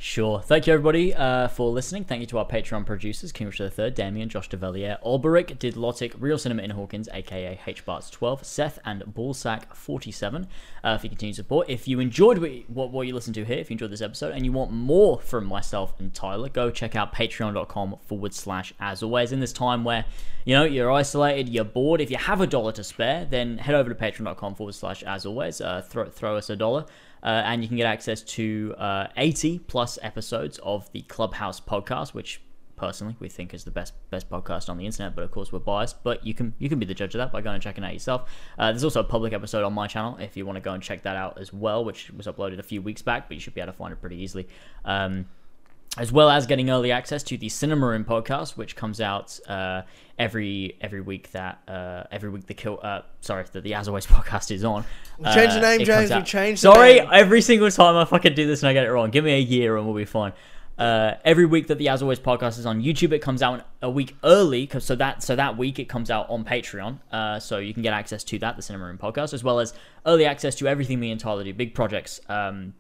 Sure. Thank you, everybody, uh, for listening. Thank you to our Patreon producers, King Richard III, Damien, Josh Develier, Alberic, Didlotic, Real Cinema in Hawkins, aka HBarts12, Seth, and Ballsack47 uh, for your continued support. If you enjoyed what, what, what you listened to here, if you enjoyed this episode, and you want more from myself and Tyler, go check out patreon.com forward slash as always. In this time where, you know, you're isolated, you're bored, if you have a dollar to spare, then head over to patreon.com forward slash as always. Uh, throw, throw us a dollar. Uh, and you can get access to uh, 80 plus episodes of the Clubhouse podcast, which personally we think is the best best podcast on the internet. But of course we're biased. But you can you can be the judge of that by going and checking out yourself. Uh, there's also a public episode on my channel if you want to go and check that out as well, which was uploaded a few weeks back, but you should be able to find it pretty easily. Um, as well as getting early access to the Cinema Room podcast, which comes out uh, every every week. That uh, every week the kill uh, sorry that the As Always podcast is on. We changed the Uh, name, James. We the Sorry, every single time I fucking do this and I get it wrong. Give me a year and we'll be fine. Uh, every week that the As Always podcast is on YouTube, it comes out a week early. 'cause- so that so that week it comes out on Patreon. Uh, so you can get access to that, the Cinema Room podcast, as well as early access to everything me and Tyler do, big projects. Um,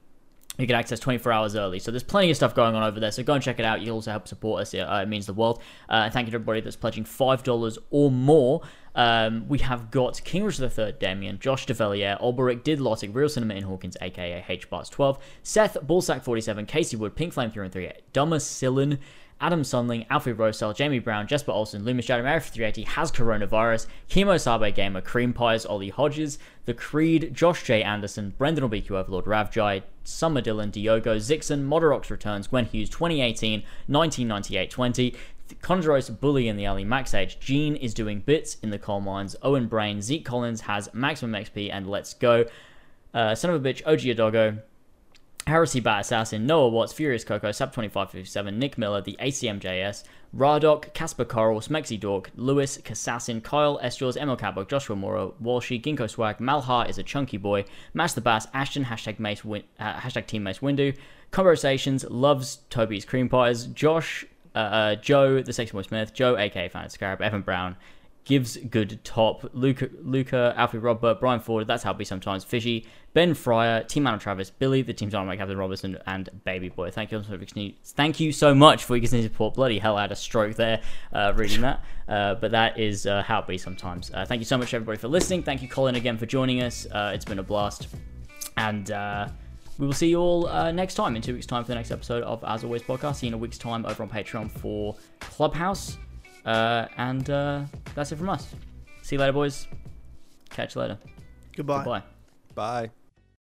you get access 24 hours early. So there's plenty of stuff going on over there. So go and check it out. You'll also help support us. Uh, it means the world. Uh, thank you to everybody that's pledging $5 or more. Um, we have got King Richard III, Damien, Josh Develier, Alberic, Didlotic, Real Cinema in Hawkins, aka HBarts12, Seth, Ballsack47, Casey Wood, Pink Flame 3 and 3, Dummer Sillin, Adam Sunling, Alfie Rosell, Jamie Brown, Jesper Olsen, Loomis Jadam, Area 380 has coronavirus, Chemo Sabe Gamer, Cream Pies, Ollie Hodges, The Creed, Josh J. Anderson, Brendan Obiki Overlord, Ravjai, Summer Dylan, Diogo, Zixon, Moderox Returns, Gwen Hughes, 2018, 1998 20, Conjuros, Bully in the Alley, Max H, Gene is doing bits in the coal mines, Owen Brain, Zeke Collins has maximum XP, and let's go. Uh, son of a bitch, OG Adogo, Heresy Bat Assassin, Noah Watts, Furious Coco, Sub2557, Nick Miller, the ACMJS, Radok, Casper Coral, Smexy Dork, Lewis, Cassassin, Kyle, Estros, Emil Cabok, Joshua Moro, Walshy, Ginkgo Swag, Malhar is a chunky boy, Master Bass, Ashton, hashtag Mace, Win- uh, hashtag Team Mace Windu, Conversations, loves Toby's Cream Pies, Josh, uh, uh, Joe, the Sexy Boy Smith, Joe, aka Fan Scarab, Evan Brown, gives good top. Luca, Luca, Alfie Robert, Brian Ford, that's how it be sometimes. Fishy, Ben Fryer, Team Adam Travis, Billy, the Team Dynamite Captain Robertson, and Baby Boy. Thank you so much. Thank you so much for your continued support. Bloody hell, I had a stroke there uh, reading that. Uh, but that is uh, how it be sometimes. Uh, thank you so much, everybody, for listening. Thank you, Colin, again for joining us. Uh, it's been a blast. And uh, we will see you all uh, next time in two weeks' time for the next episode of As Always podcast. See you in a week's time over on Patreon for Clubhouse. Uh, and uh, that's it from us. See you later, boys. Catch you later. Goodbye. Goodbye. Bye.